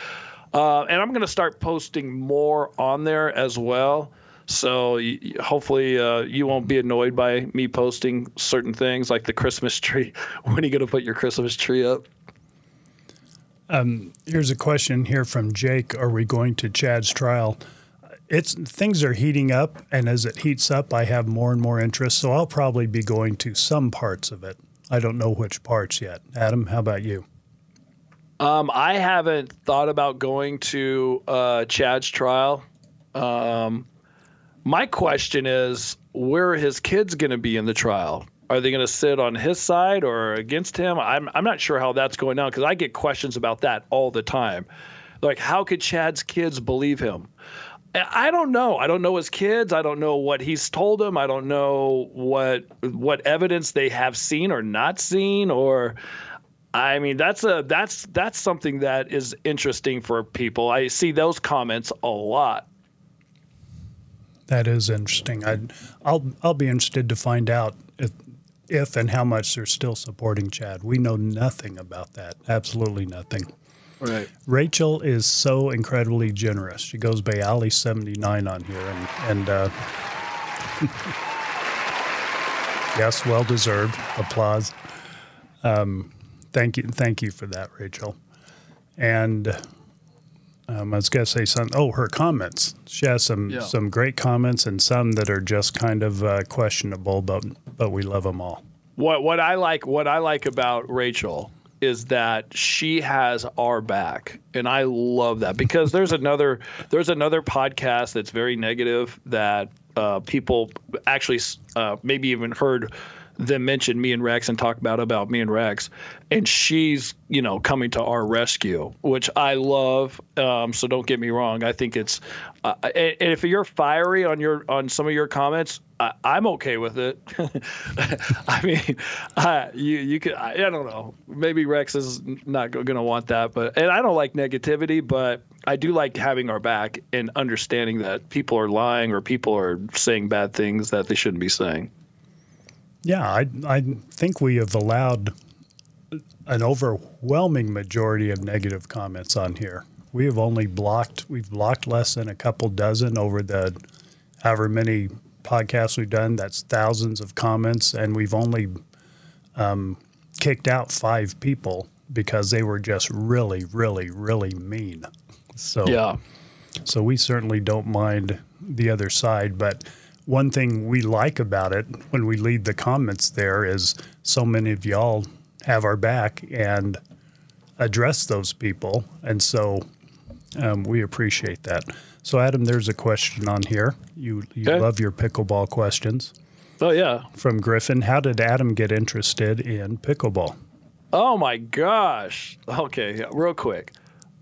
Uh, and i'm going to start posting more on there as well. So y- hopefully uh, you won't be annoyed by me posting certain things like the christmas tree. When are you going to put your christmas tree up Here's a question here from Jake. Are we going to Chad's trial? It's things are heating up, and as it heats up, I have more and more interest. So I'll probably be going to some parts of it. I don't know which parts yet. Adam, how about you? Um, I haven't thought about going to uh, Chad's trial. Um, my question is, where are his kids going to be in the trial? Are they going to sit on his side or against him? I'm I'm not sure how that's going down because I get questions about that all the time. Like, how could Chad's kids believe him? I don't know. I don't know his kids. I don't know what he's told them. I don't know what what evidence they have seen or not seen or I mean, that's a that's that's something that is interesting for people. I see those comments a lot. That is interesting. I, I'll I'll be interested to find out if, and how much they're still supporting Chad. We know nothing about that. Absolutely nothing. Right. Rachel is so incredibly generous. She goes by Ali seventy nine on here, and and uh, yes, well deserved applause. Um, thank you, thank you for that, Rachel. And um, I was gonna say something. Oh, her comments. She has some Yeah. some great comments and some that are just kind of uh, questionable, but but we love them all. What what I like what I like about Rachel is that she has our back and I love that because there's another there's another podcast that's very negative that uh, people actually uh, maybe even heard them mention me and Rex and talk about about me and Rex and she's you know coming to our rescue which I love um, so don't get me wrong I think it's uh, and if you're fiery on your on some of your comments I, I'm okay with it. I mean, I, you you could I, I don't know. Maybe Rex is not going to want that, but and I don't like negativity, but I do like having our back and understanding that people are lying or people are saying bad things that they shouldn't be saying. Yeah, I I think we have allowed an overwhelming majority of negative comments on here. We have only blocked we've blocked less than a couple dozen over the however many podcasts we've done. That's thousands of comments, and we've only um, kicked out five people because they were just really, really, really mean. So Yeah. so we certainly don't mind the other side. But one thing we like about it when we leave the comments there is so many of y'all have our back and address those people. And so Um, we appreciate that. So, Adam, there's a question on here. You you Okay. love your pickleball questions Oh yeah. from Griffin. How did Adam get interested in pickleball? Oh my gosh. Okay, real quick.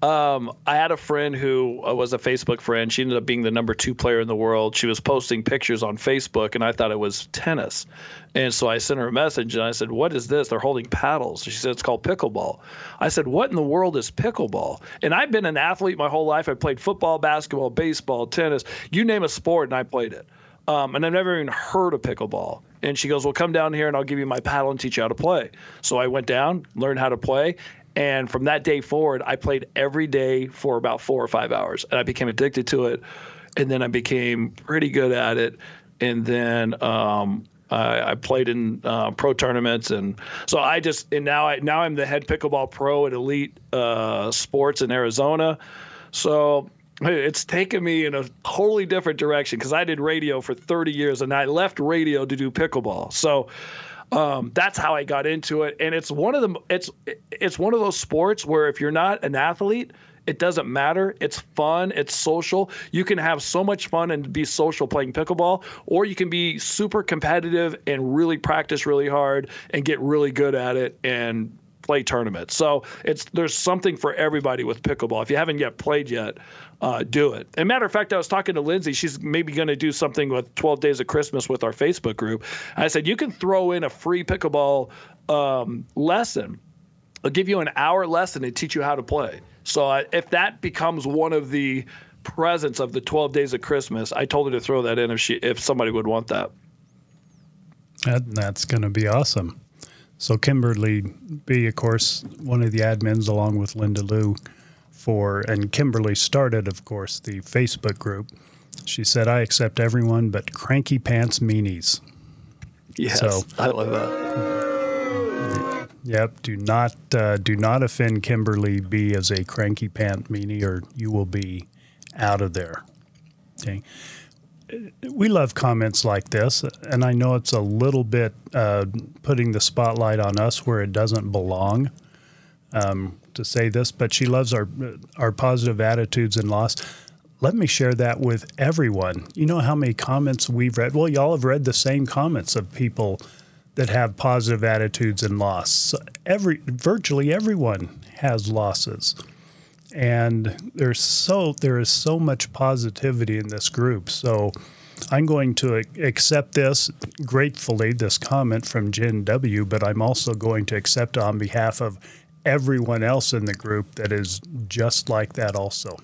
Um, I had a friend who uh, was a Facebook friend. She ended up being the number two player in the world. She was posting pictures on Facebook, and I thought it was tennis. And so I sent her a message, and I said, "What is this? They're holding paddles." She said, "It's called pickleball." I said, "What in the world is pickleball?" And I've been an athlete my whole life. I played football, basketball, baseball, tennis. You name a sport, and I played it. Um, and I've never even heard of pickleball. And she goes, Well, come down here and I'll give you my paddle and teach you how to play. So I went down, learned how to play. And from that day forward, I played every day for about four or five hours. And I became addicted to it. And then I became pretty good at it. And then um, I, I played in uh, pro tournaments. And so I just, and now, I, now I'm the head pickleball pro at Elite uh, Sports in Arizona. So it's taken me in a totally different direction because I did radio for 30 years and I left radio to do pickleball. So um, that's how I got into it. And it's one of the it's it's one of those sports where if you're not an athlete, it doesn't matter. It's fun. It's social. You can have so much fun and be social playing pickleball, or you can be super competitive and really practice really hard and get really good at it and play tournaments. So it's there's something for everybody with pickleball. If you haven't yet played yet, uh, do it. And matter of fact, I was talking to Lindsay. She's maybe going to do something with 12 Days of Christmas with our Facebook group. I said you can throw in a free pickleball um, lesson. I'll give you an hour lesson and teach you how to play. So uh, if that becomes one of the presents of the 12 Days of Christmas, I told her to throw that in if she if somebody would want that. That, that's going to be awesome. So Kimberly B, of course, one of the admins, along with Linda Lou, for and Kimberly started, of course, the Facebook group. She said, "I accept everyone but cranky pants meanies." Yes, So- I love that. Yep. Do not uh, do not offend Kimberly B as a cranky pant meanie, or you will be out of there. Okay. We love comments like this, and I know it's a little bit uh, putting the spotlight on us where it doesn't belong um, to say this, but she loves our our positive attitudes and loss. Let me share that with everyone. You know how many comments we've read? Well, y'all have read the same comments of people that have positive attitudes and loss. Every virtually everyone has losses. And there's so there is so much positivity in this group. So I'm going to accept this gratefully, this comment from Jen W, but I'm also going to accept on behalf of everyone else in the group that is just like that also.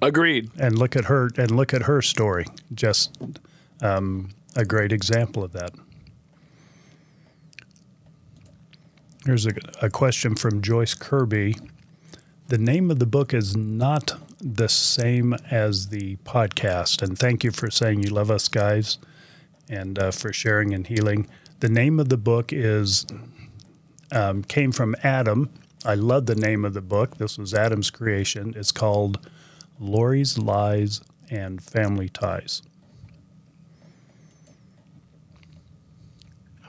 Agreed. And look at her and look at her story. Just um, a great example of that. Here's a, a question from Joyce Kirby. The name of the book is not the same as the podcast. And thank you for saying you love us, guys, and uh, for sharing and healing. The name of the book is um, came from Adam. I love the name of the book. This was Adam's creation. It's called Lori's Lies and Family Ties.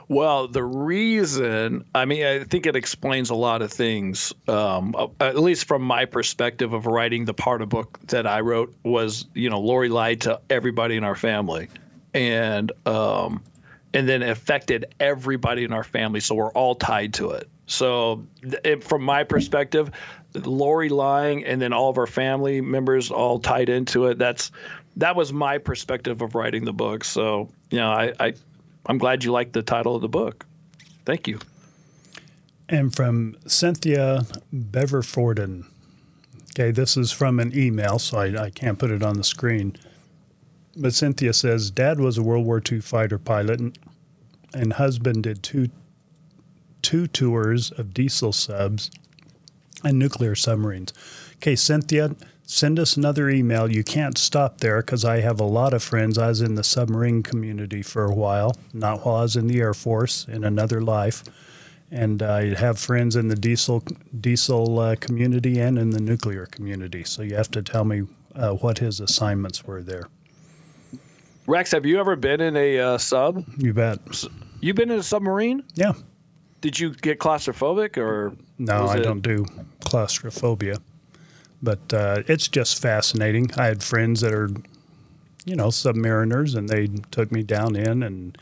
Well, the reason, I mean, I think it explains a lot of things. Um, at least from my perspective of writing the part of book that I wrote was, you know, Lori lied to everybody in our family, and um, and then affected everybody in our family. So we're all tied to it. So it, from my perspective, Lori lying and then all of our family members all tied into it. That's that was my perspective of writing the book. So you know, I, I I'm glad you like the title of the book. Thank you. And from Cynthia Beverforden. Okay, this is from an email, so I, I can't put it on the screen. But Cynthia says Dad was a World War II fighter pilot, and, and husband did two two tours of diesel subs and nuclear submarines. Okay, Cynthia, send us another email. You can't stop there because I have a lot of friends. I was in the submarine community for a while, not while I was in the Air Force, in another life. And I have friends in the diesel diesel uh, community and in the nuclear community. So you have to tell me uh, what his assignments were there. Rex, have you ever been in a uh, sub? You bet. You've been in a submarine? Yeah. Did you get claustrophobic or? No, I it- don't do claustrophobia, but uh, it's just fascinating. I had friends that are, you know, submariners, and they took me down in, and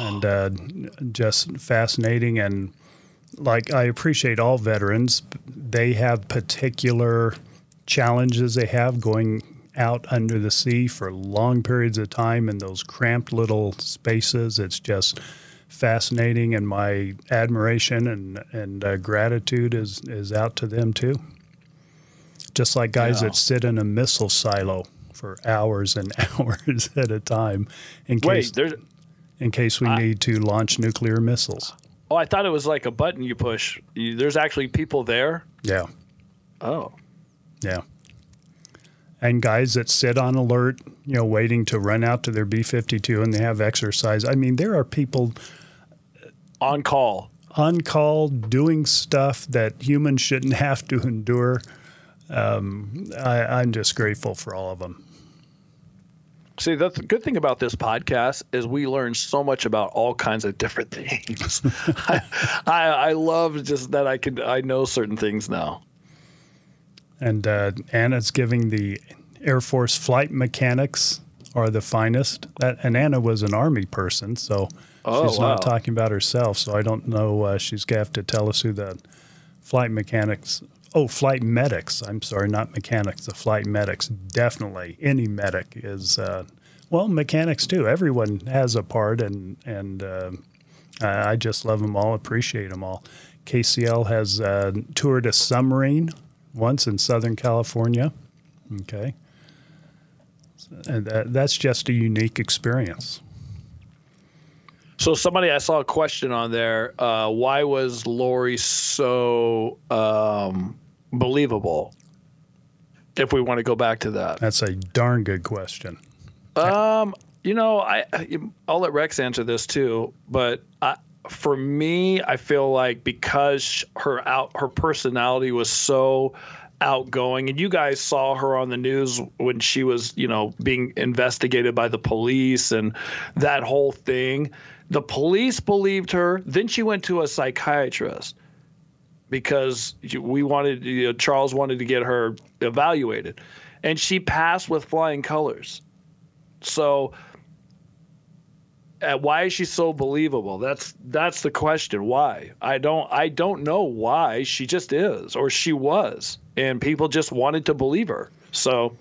and uh, just fascinating. And like I appreciate all veterans. They have particular challenges they have going out under the sea for long periods of time in those cramped little spaces. It's just fascinating, and my admiration and and uh, gratitude is is out to them too. Just like guys Yeah. that sit in a missile silo for hours and hours at a time, in case Wait, there's. in case we need to launch nuclear missiles. Oh, I thought it was like a button you push. You, there's actually people there. Yeah, Oh, yeah. And guys that sit on alert, you know, waiting to run out to their B 52 and they have exercise. I mean, there are people on call. on call doing stuff that humans shouldn't have to endure. Um, I, I'm just grateful for all of them. See, that's the good thing about this podcast is we learn so much about all kinds of different things. I, I, I love just that I can I know certain things now. And uh, Anna's giving the Air Force flight mechanics are the finest. That, and Anna was an Army person, so Oh, she's wow. not talking about herself. So I don't know. Uh, she's going to have to tell us who the flight mechanics. Oh, flight medics. I'm sorry, not mechanics. The flight medics. Definitely, any medic is. Uh, well, mechanics too. Everyone has a part, and and uh, I just love them all. Appreciate them all. KCL has uh, toured a submarine once in Southern California. Okay. And that, that's just a unique experience. So somebody I saw a question on there. Uh, why was Lori so um, believable? If we want to go back to that, That's a darn good question. um, you know, I I'll let Rex answer this too. But I, for me, I feel like because her out her personality was so outgoing and you guys saw her on the news when she was you know being investigated by the police and that whole thing the police believed her then she went to a psychiatrist because we wanted you know, Charles wanted to get her evaluated. And she passed with flying colors. So uh, why is she so believable? That's that's the question. Why? I don't i don't know why she just is or she was and people just wanted to believe her. So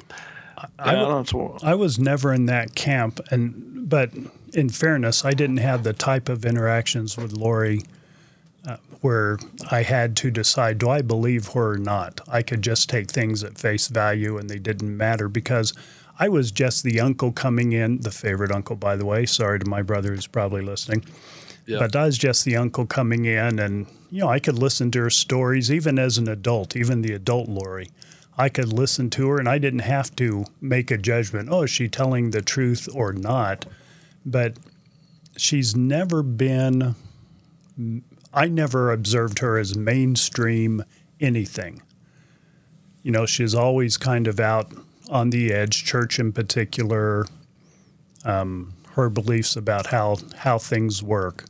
I, don't know. I was never in that camp, and but in fairness, I didn't have the type of interactions with Lori uh, where I had to decide do I believe her or not. I could just take things at face value, and they didn't matter because I was just the uncle coming in, the favorite uncle, by the way. Sorry to my brother who's probably listening. Yeah. But I was just the uncle coming in, and you know I could listen to her stories even as an adult, even the adult Lori. I could listen to her, and I didn't have to make a judgment. Oh, is she telling the truth or not? But she's never been. I never observed her as mainstream anything. You know, she's always kind of out on the edge, church in particular, um, her beliefs about how, how things work.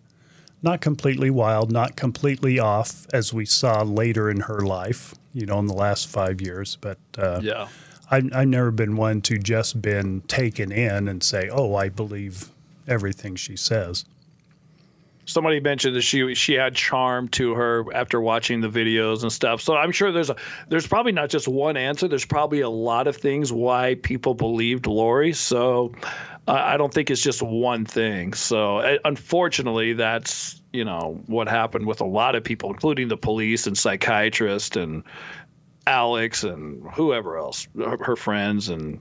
Not completely wild, not completely off, as we saw later in her life, you know, in the last five years. But uh, yeah I, I've never been one to just been taken in and say, oh, I believe everything she says. Somebody mentioned that she she had charm to her after watching the videos and stuff. So I'm sure there's a there's probably not just one answer. There's probably a lot of things why people believed Lori. So uh, I don't think it's just one thing. So uh, unfortunately, that's you know what happened with a lot of people, including the police and psychiatrists and Alex and whoever else, her, her friends and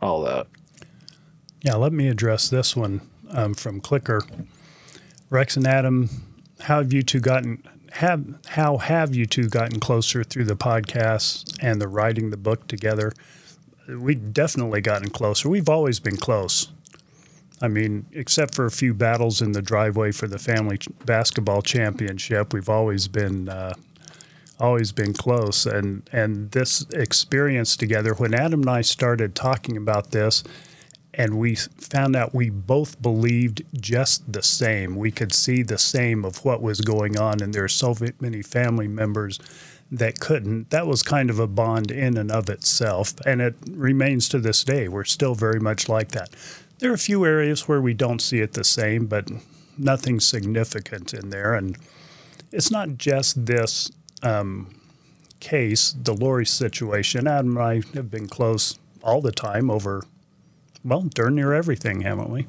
all that. Yeah, let me address this one um, from Clicker. Rex and Adam, how have you two gotten have how have you two gotten closer through the podcast and the writing the book together? We've definitely gotten closer. We've always been close. I mean, except for a few battles in the driveway for the family basketball championship, we've always been uh, always been close. And and this experience together, when Adam and I started talking about this, and we found out we both believed just the same. We could see the same of what was going on, and there are so many family members that couldn't. That was kind of a bond in and of itself, and it remains to this day. We're still very much like that. There are a few areas where we don't see it the same, but nothing significant in there. And it's not just this um, case, the Lori situation. Adam and I have been close all the time over well, darn near everything, haven't we?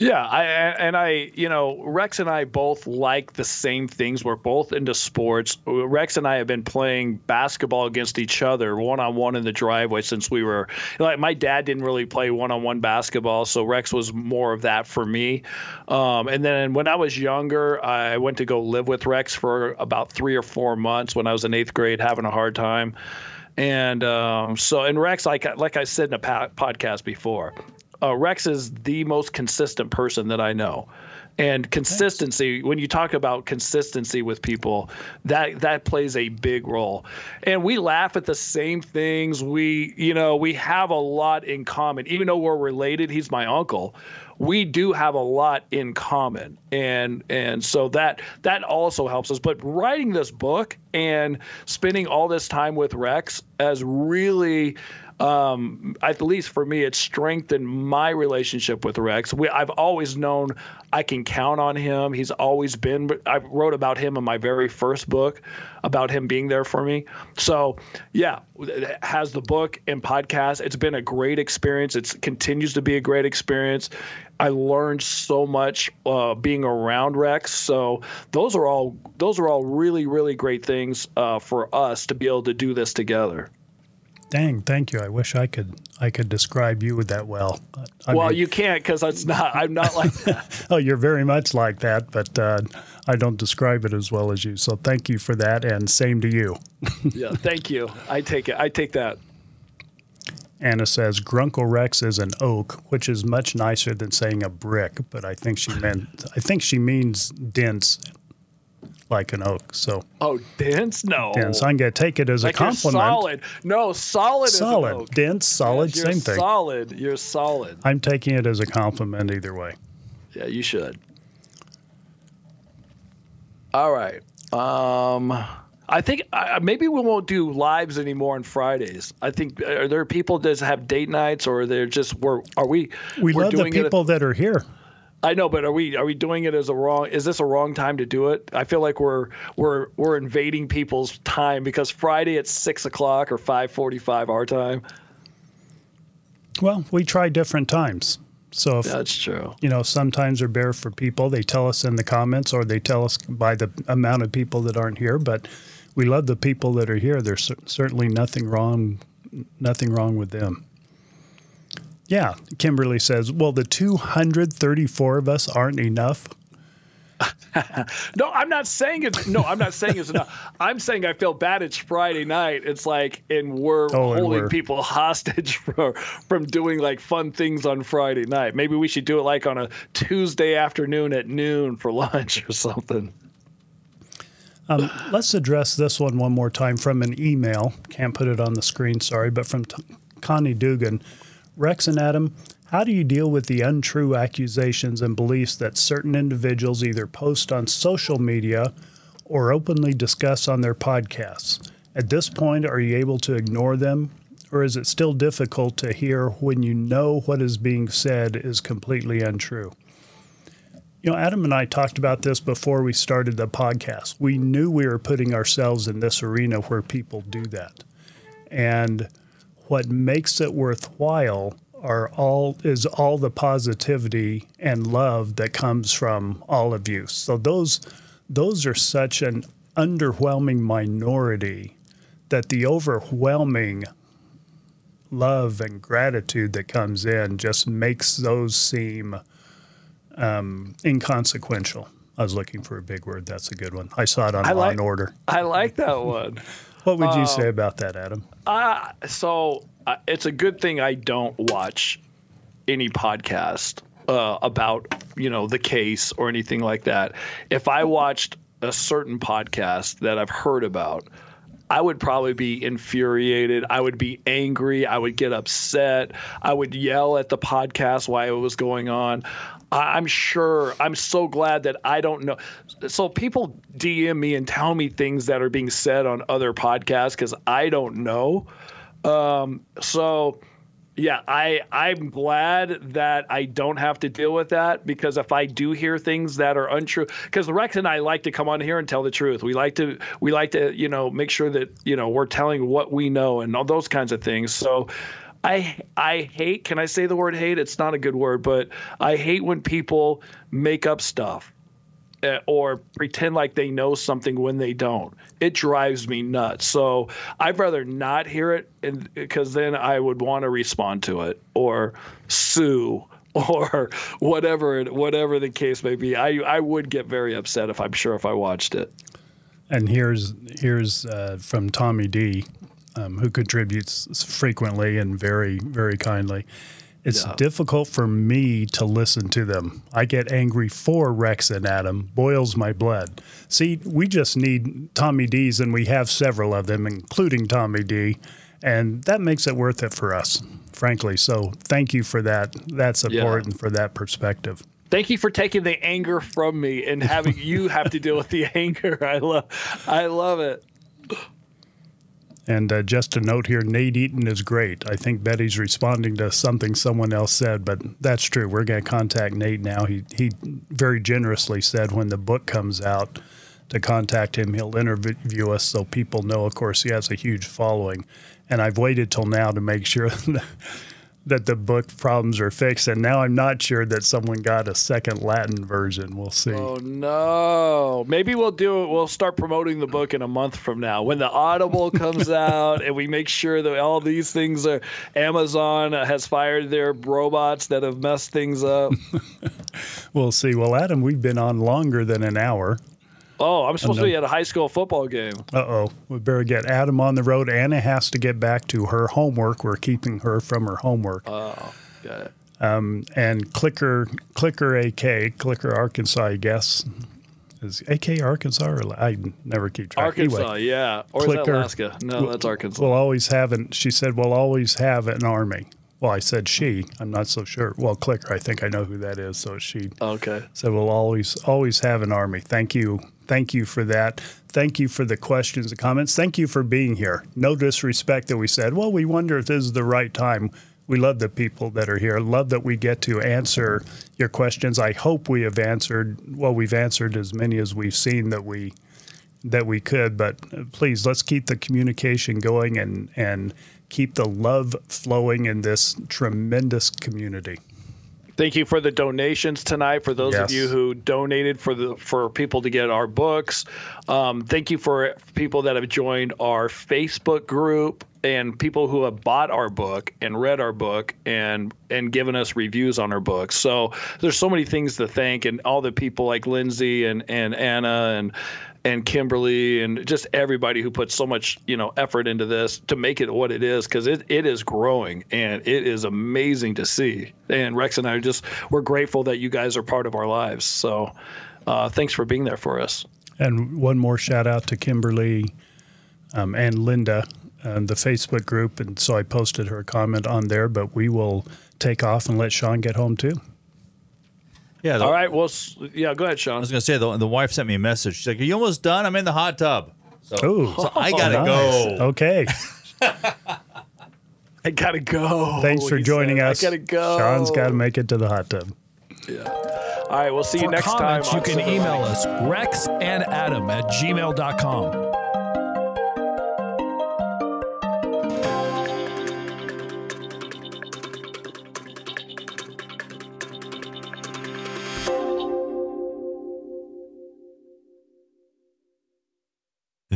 Yeah, I and I, you know, Rex and I both like the same things. We're both into sports. Rex and I have been playing basketball against each other, one on one in the driveway since we were like my dad didn't really play one on one basketball, so Rex was more of that for me. Um, and then when I was younger, I went to go live with Rex for about three or four months when I was in eighth grade, having a hard time. And um, so, and Rex, like like I said in a podcast before, uh, Rex is the most consistent person that I know. And consistency, Thanks. when you talk about consistency with people, that that plays a big role. And we laugh at the same things. We, you know, we have a lot in common. Even though we're related, he's my uncle we do have a lot in common and and so that that also helps us but writing this book and spending all this time with rex has really um, at least for me, it strengthened my relationship with Rex. We, I've always known I can count on him. He's always been. I wrote about him in my very first book, about him being there for me. So, yeah, has the book and podcast. It's been a great experience. It continues to be a great experience. I learned so much uh, being around Rex. So those are all those are all really really great things uh, for us to be able to do this together. Dang, thank you. I wish I could I could describe you that well. I well, mean, you can't because it's not. I'm not like that. oh, you're very much like that, but uh, I don't describe it as well as you. So thank you for that, and same to you. yeah, thank you. I take it. I take that. Anna says Grunkle Rex is an oak, which is much nicer than saying a brick, but I think she meant I think she means dense like an oak. So oh, dense? No, dense. I'm gonna take it as like a compliment. solid. No, solid. Solid. Dense. Solid. Yes, same thing. Solid. You're solid. I'm taking it as a compliment either way. Yeah, you should. All right. Um, I think uh, maybe we won't do lives anymore on Fridays. I think are there people that have date nights, or they're just we're are we? We love the people that are here. I know, but are we are we doing it as a wrong? Is this a wrong time to do it? I feel like we're we're we're invading people's time because Friday at six o'clock or five forty five our time. Well, we try different times. So if, that's true. You know, sometimes are bare for people. They tell us in the comments, or they tell us by the amount of people that aren't here. But we love the people that are here. There's certainly nothing wrong, nothing wrong with them. Yeah, Kimberly says, well, the 234 of us aren't enough. no, I'm not saying it's no, I'm not saying it's enough. I'm saying I feel bad. It's Friday night. It's like, and we're oh, holding and we're... people hostage from from doing like fun things on Friday night. Maybe we should do it like on a Tuesday afternoon at noon for lunch or something. Um, let's address this one one more time from an email. Can't put it on the screen, sorry, but from T- Connie Dugan. Rex and Adam, how do you deal with the untrue accusations and beliefs that certain individuals either post on social media or openly discuss on their podcasts? At this point, are you able to ignore them, or is it still difficult to hear when you know what is being said is completely untrue? You know, Adam and I talked about this before we started the podcast. We knew we were putting ourselves in this arena where people do that. And what makes it worthwhile are all is all the positivity and love that comes from all of you. So those those are such an underwhelming minority that the overwhelming love and gratitude that comes in just makes those seem um, inconsequential. I was looking for a big word. That's a good one. I saw it on I Law like, and Order. I like that one. What would you um, say about that, Adam? Uh, so uh, it's a good thing I don't watch any podcast uh, about you know the case or anything like that. If I watched a certain podcast that I've heard about, I would probably be infuriated. I would be angry. I would get upset. I would yell at the podcast while it was going on. I'm sure. I'm so glad that I don't know. So people DM me and tell me things that are being said on other podcasts because I don't know. Um, so yeah, I I'm glad that I don't have to deal with that because if I do hear things that are untrue, because Rex and I like to come on here and tell the truth. We like to we like to you know make sure that you know we're telling what we know and all those kinds of things. So. I I hate. Can I say the word hate? It's not a good word, but I hate when people make up stuff uh, or pretend like they know something when they don't. It drives me nuts. So I'd rather not hear it, and because then I would want to respond to it or sue or whatever whatever the case may be. I I would get very upset if I'm sure if I watched it. And here's here's uh, from Tommy D, um, who contributes frequently and very very kindly. It's yeah. difficult for me to listen to them. I get angry for Rex and Adam, boils my blood. See, we just need Tommy D's, and we have several of them, including Tommy D, and that makes it worth it for us, frankly. So thank you for that. That's important yeah. for that perspective. Thank you for taking the anger from me and having you have to deal with the anger. I love, I love it. And uh, just a note here Nate Eaton is great. I think Betty's responding to something someone else said, but that's true. We're going to contact Nate now. He, he very generously said when the book comes out to contact him, he'll interview us so people know. Of course, he has a huge following. And I've waited till now to make sure that the book problems are fixed. And now I'm not sure that someone got a second Latin version. We'll see. Oh no! Maybe we'll do it. We'll start promoting the book in a month from now when the Audible comes out, and we make sure that all these things are. Amazon has fired their robots that have messed things up. we'll see. Well, Adam, we've been on longer than an hour. Oh, I'm supposed to be at a high school football game. Uh oh. We better get Adam on the road. Anna has to get back to her homework. We're keeping her from her homework. Oh, got it. Um, and Clicker, Clicker AK, Clicker Arkansas, I guess. Is AK Arkansas or I never keep track. Arkansas, anyway, yeah. Or Clicker, Alaska? No, that's Arkansas. We'll always have an, she said, we'll always have an army. Well, I said she. I'm not so sure. Well, Clicker, I think I know who that is. So she. Okay. So we'll always always have an army. Thank you, thank you for that. Thank you for the questions and comments. Thank you for being here. No disrespect that we said. Well, we wonder if this is the right time. We love the people that are here. Love that we get to answer your questions. I hope we have answered. Well, we've answered as many as we've seen that we that we could. But uh, please, let's keep the communication going and and keep the love flowing in this tremendous community. Thank you for the donations tonight. For those yes. of you who donated for the for people to get our books, um, thank you for people that have joined our Facebook group and people who have bought our book and read our book and and given us reviews on our books. So there's so many things to thank, and all the people like Lindsay and and Anna and and Kimberly and just everybody who put so much you know effort into this to make it what it is because it, it is growing and it is amazing to see. And Rex and I are just we're grateful that you guys are part of our lives. So uh, thanks for being there for us. And one more shout out to Kimberly um, and Linda and the Facebook group. And so I posted her comment on there but we will take off and let Sean get home too. Yeah. The, All right. Well, yeah. Go ahead, Sean. I was gonna say the the wife sent me a message. She's like, "Are you almost done? I'm in the hot tub." So, Ooh, so I oh, gotta nice. go. Okay. I gotta go. Thanks for joining said. us. I gotta go. Sean's got to make it to the hot tub. Yeah. All right. We'll see for you next comments, time. You can email us rexandadam at gmail.com.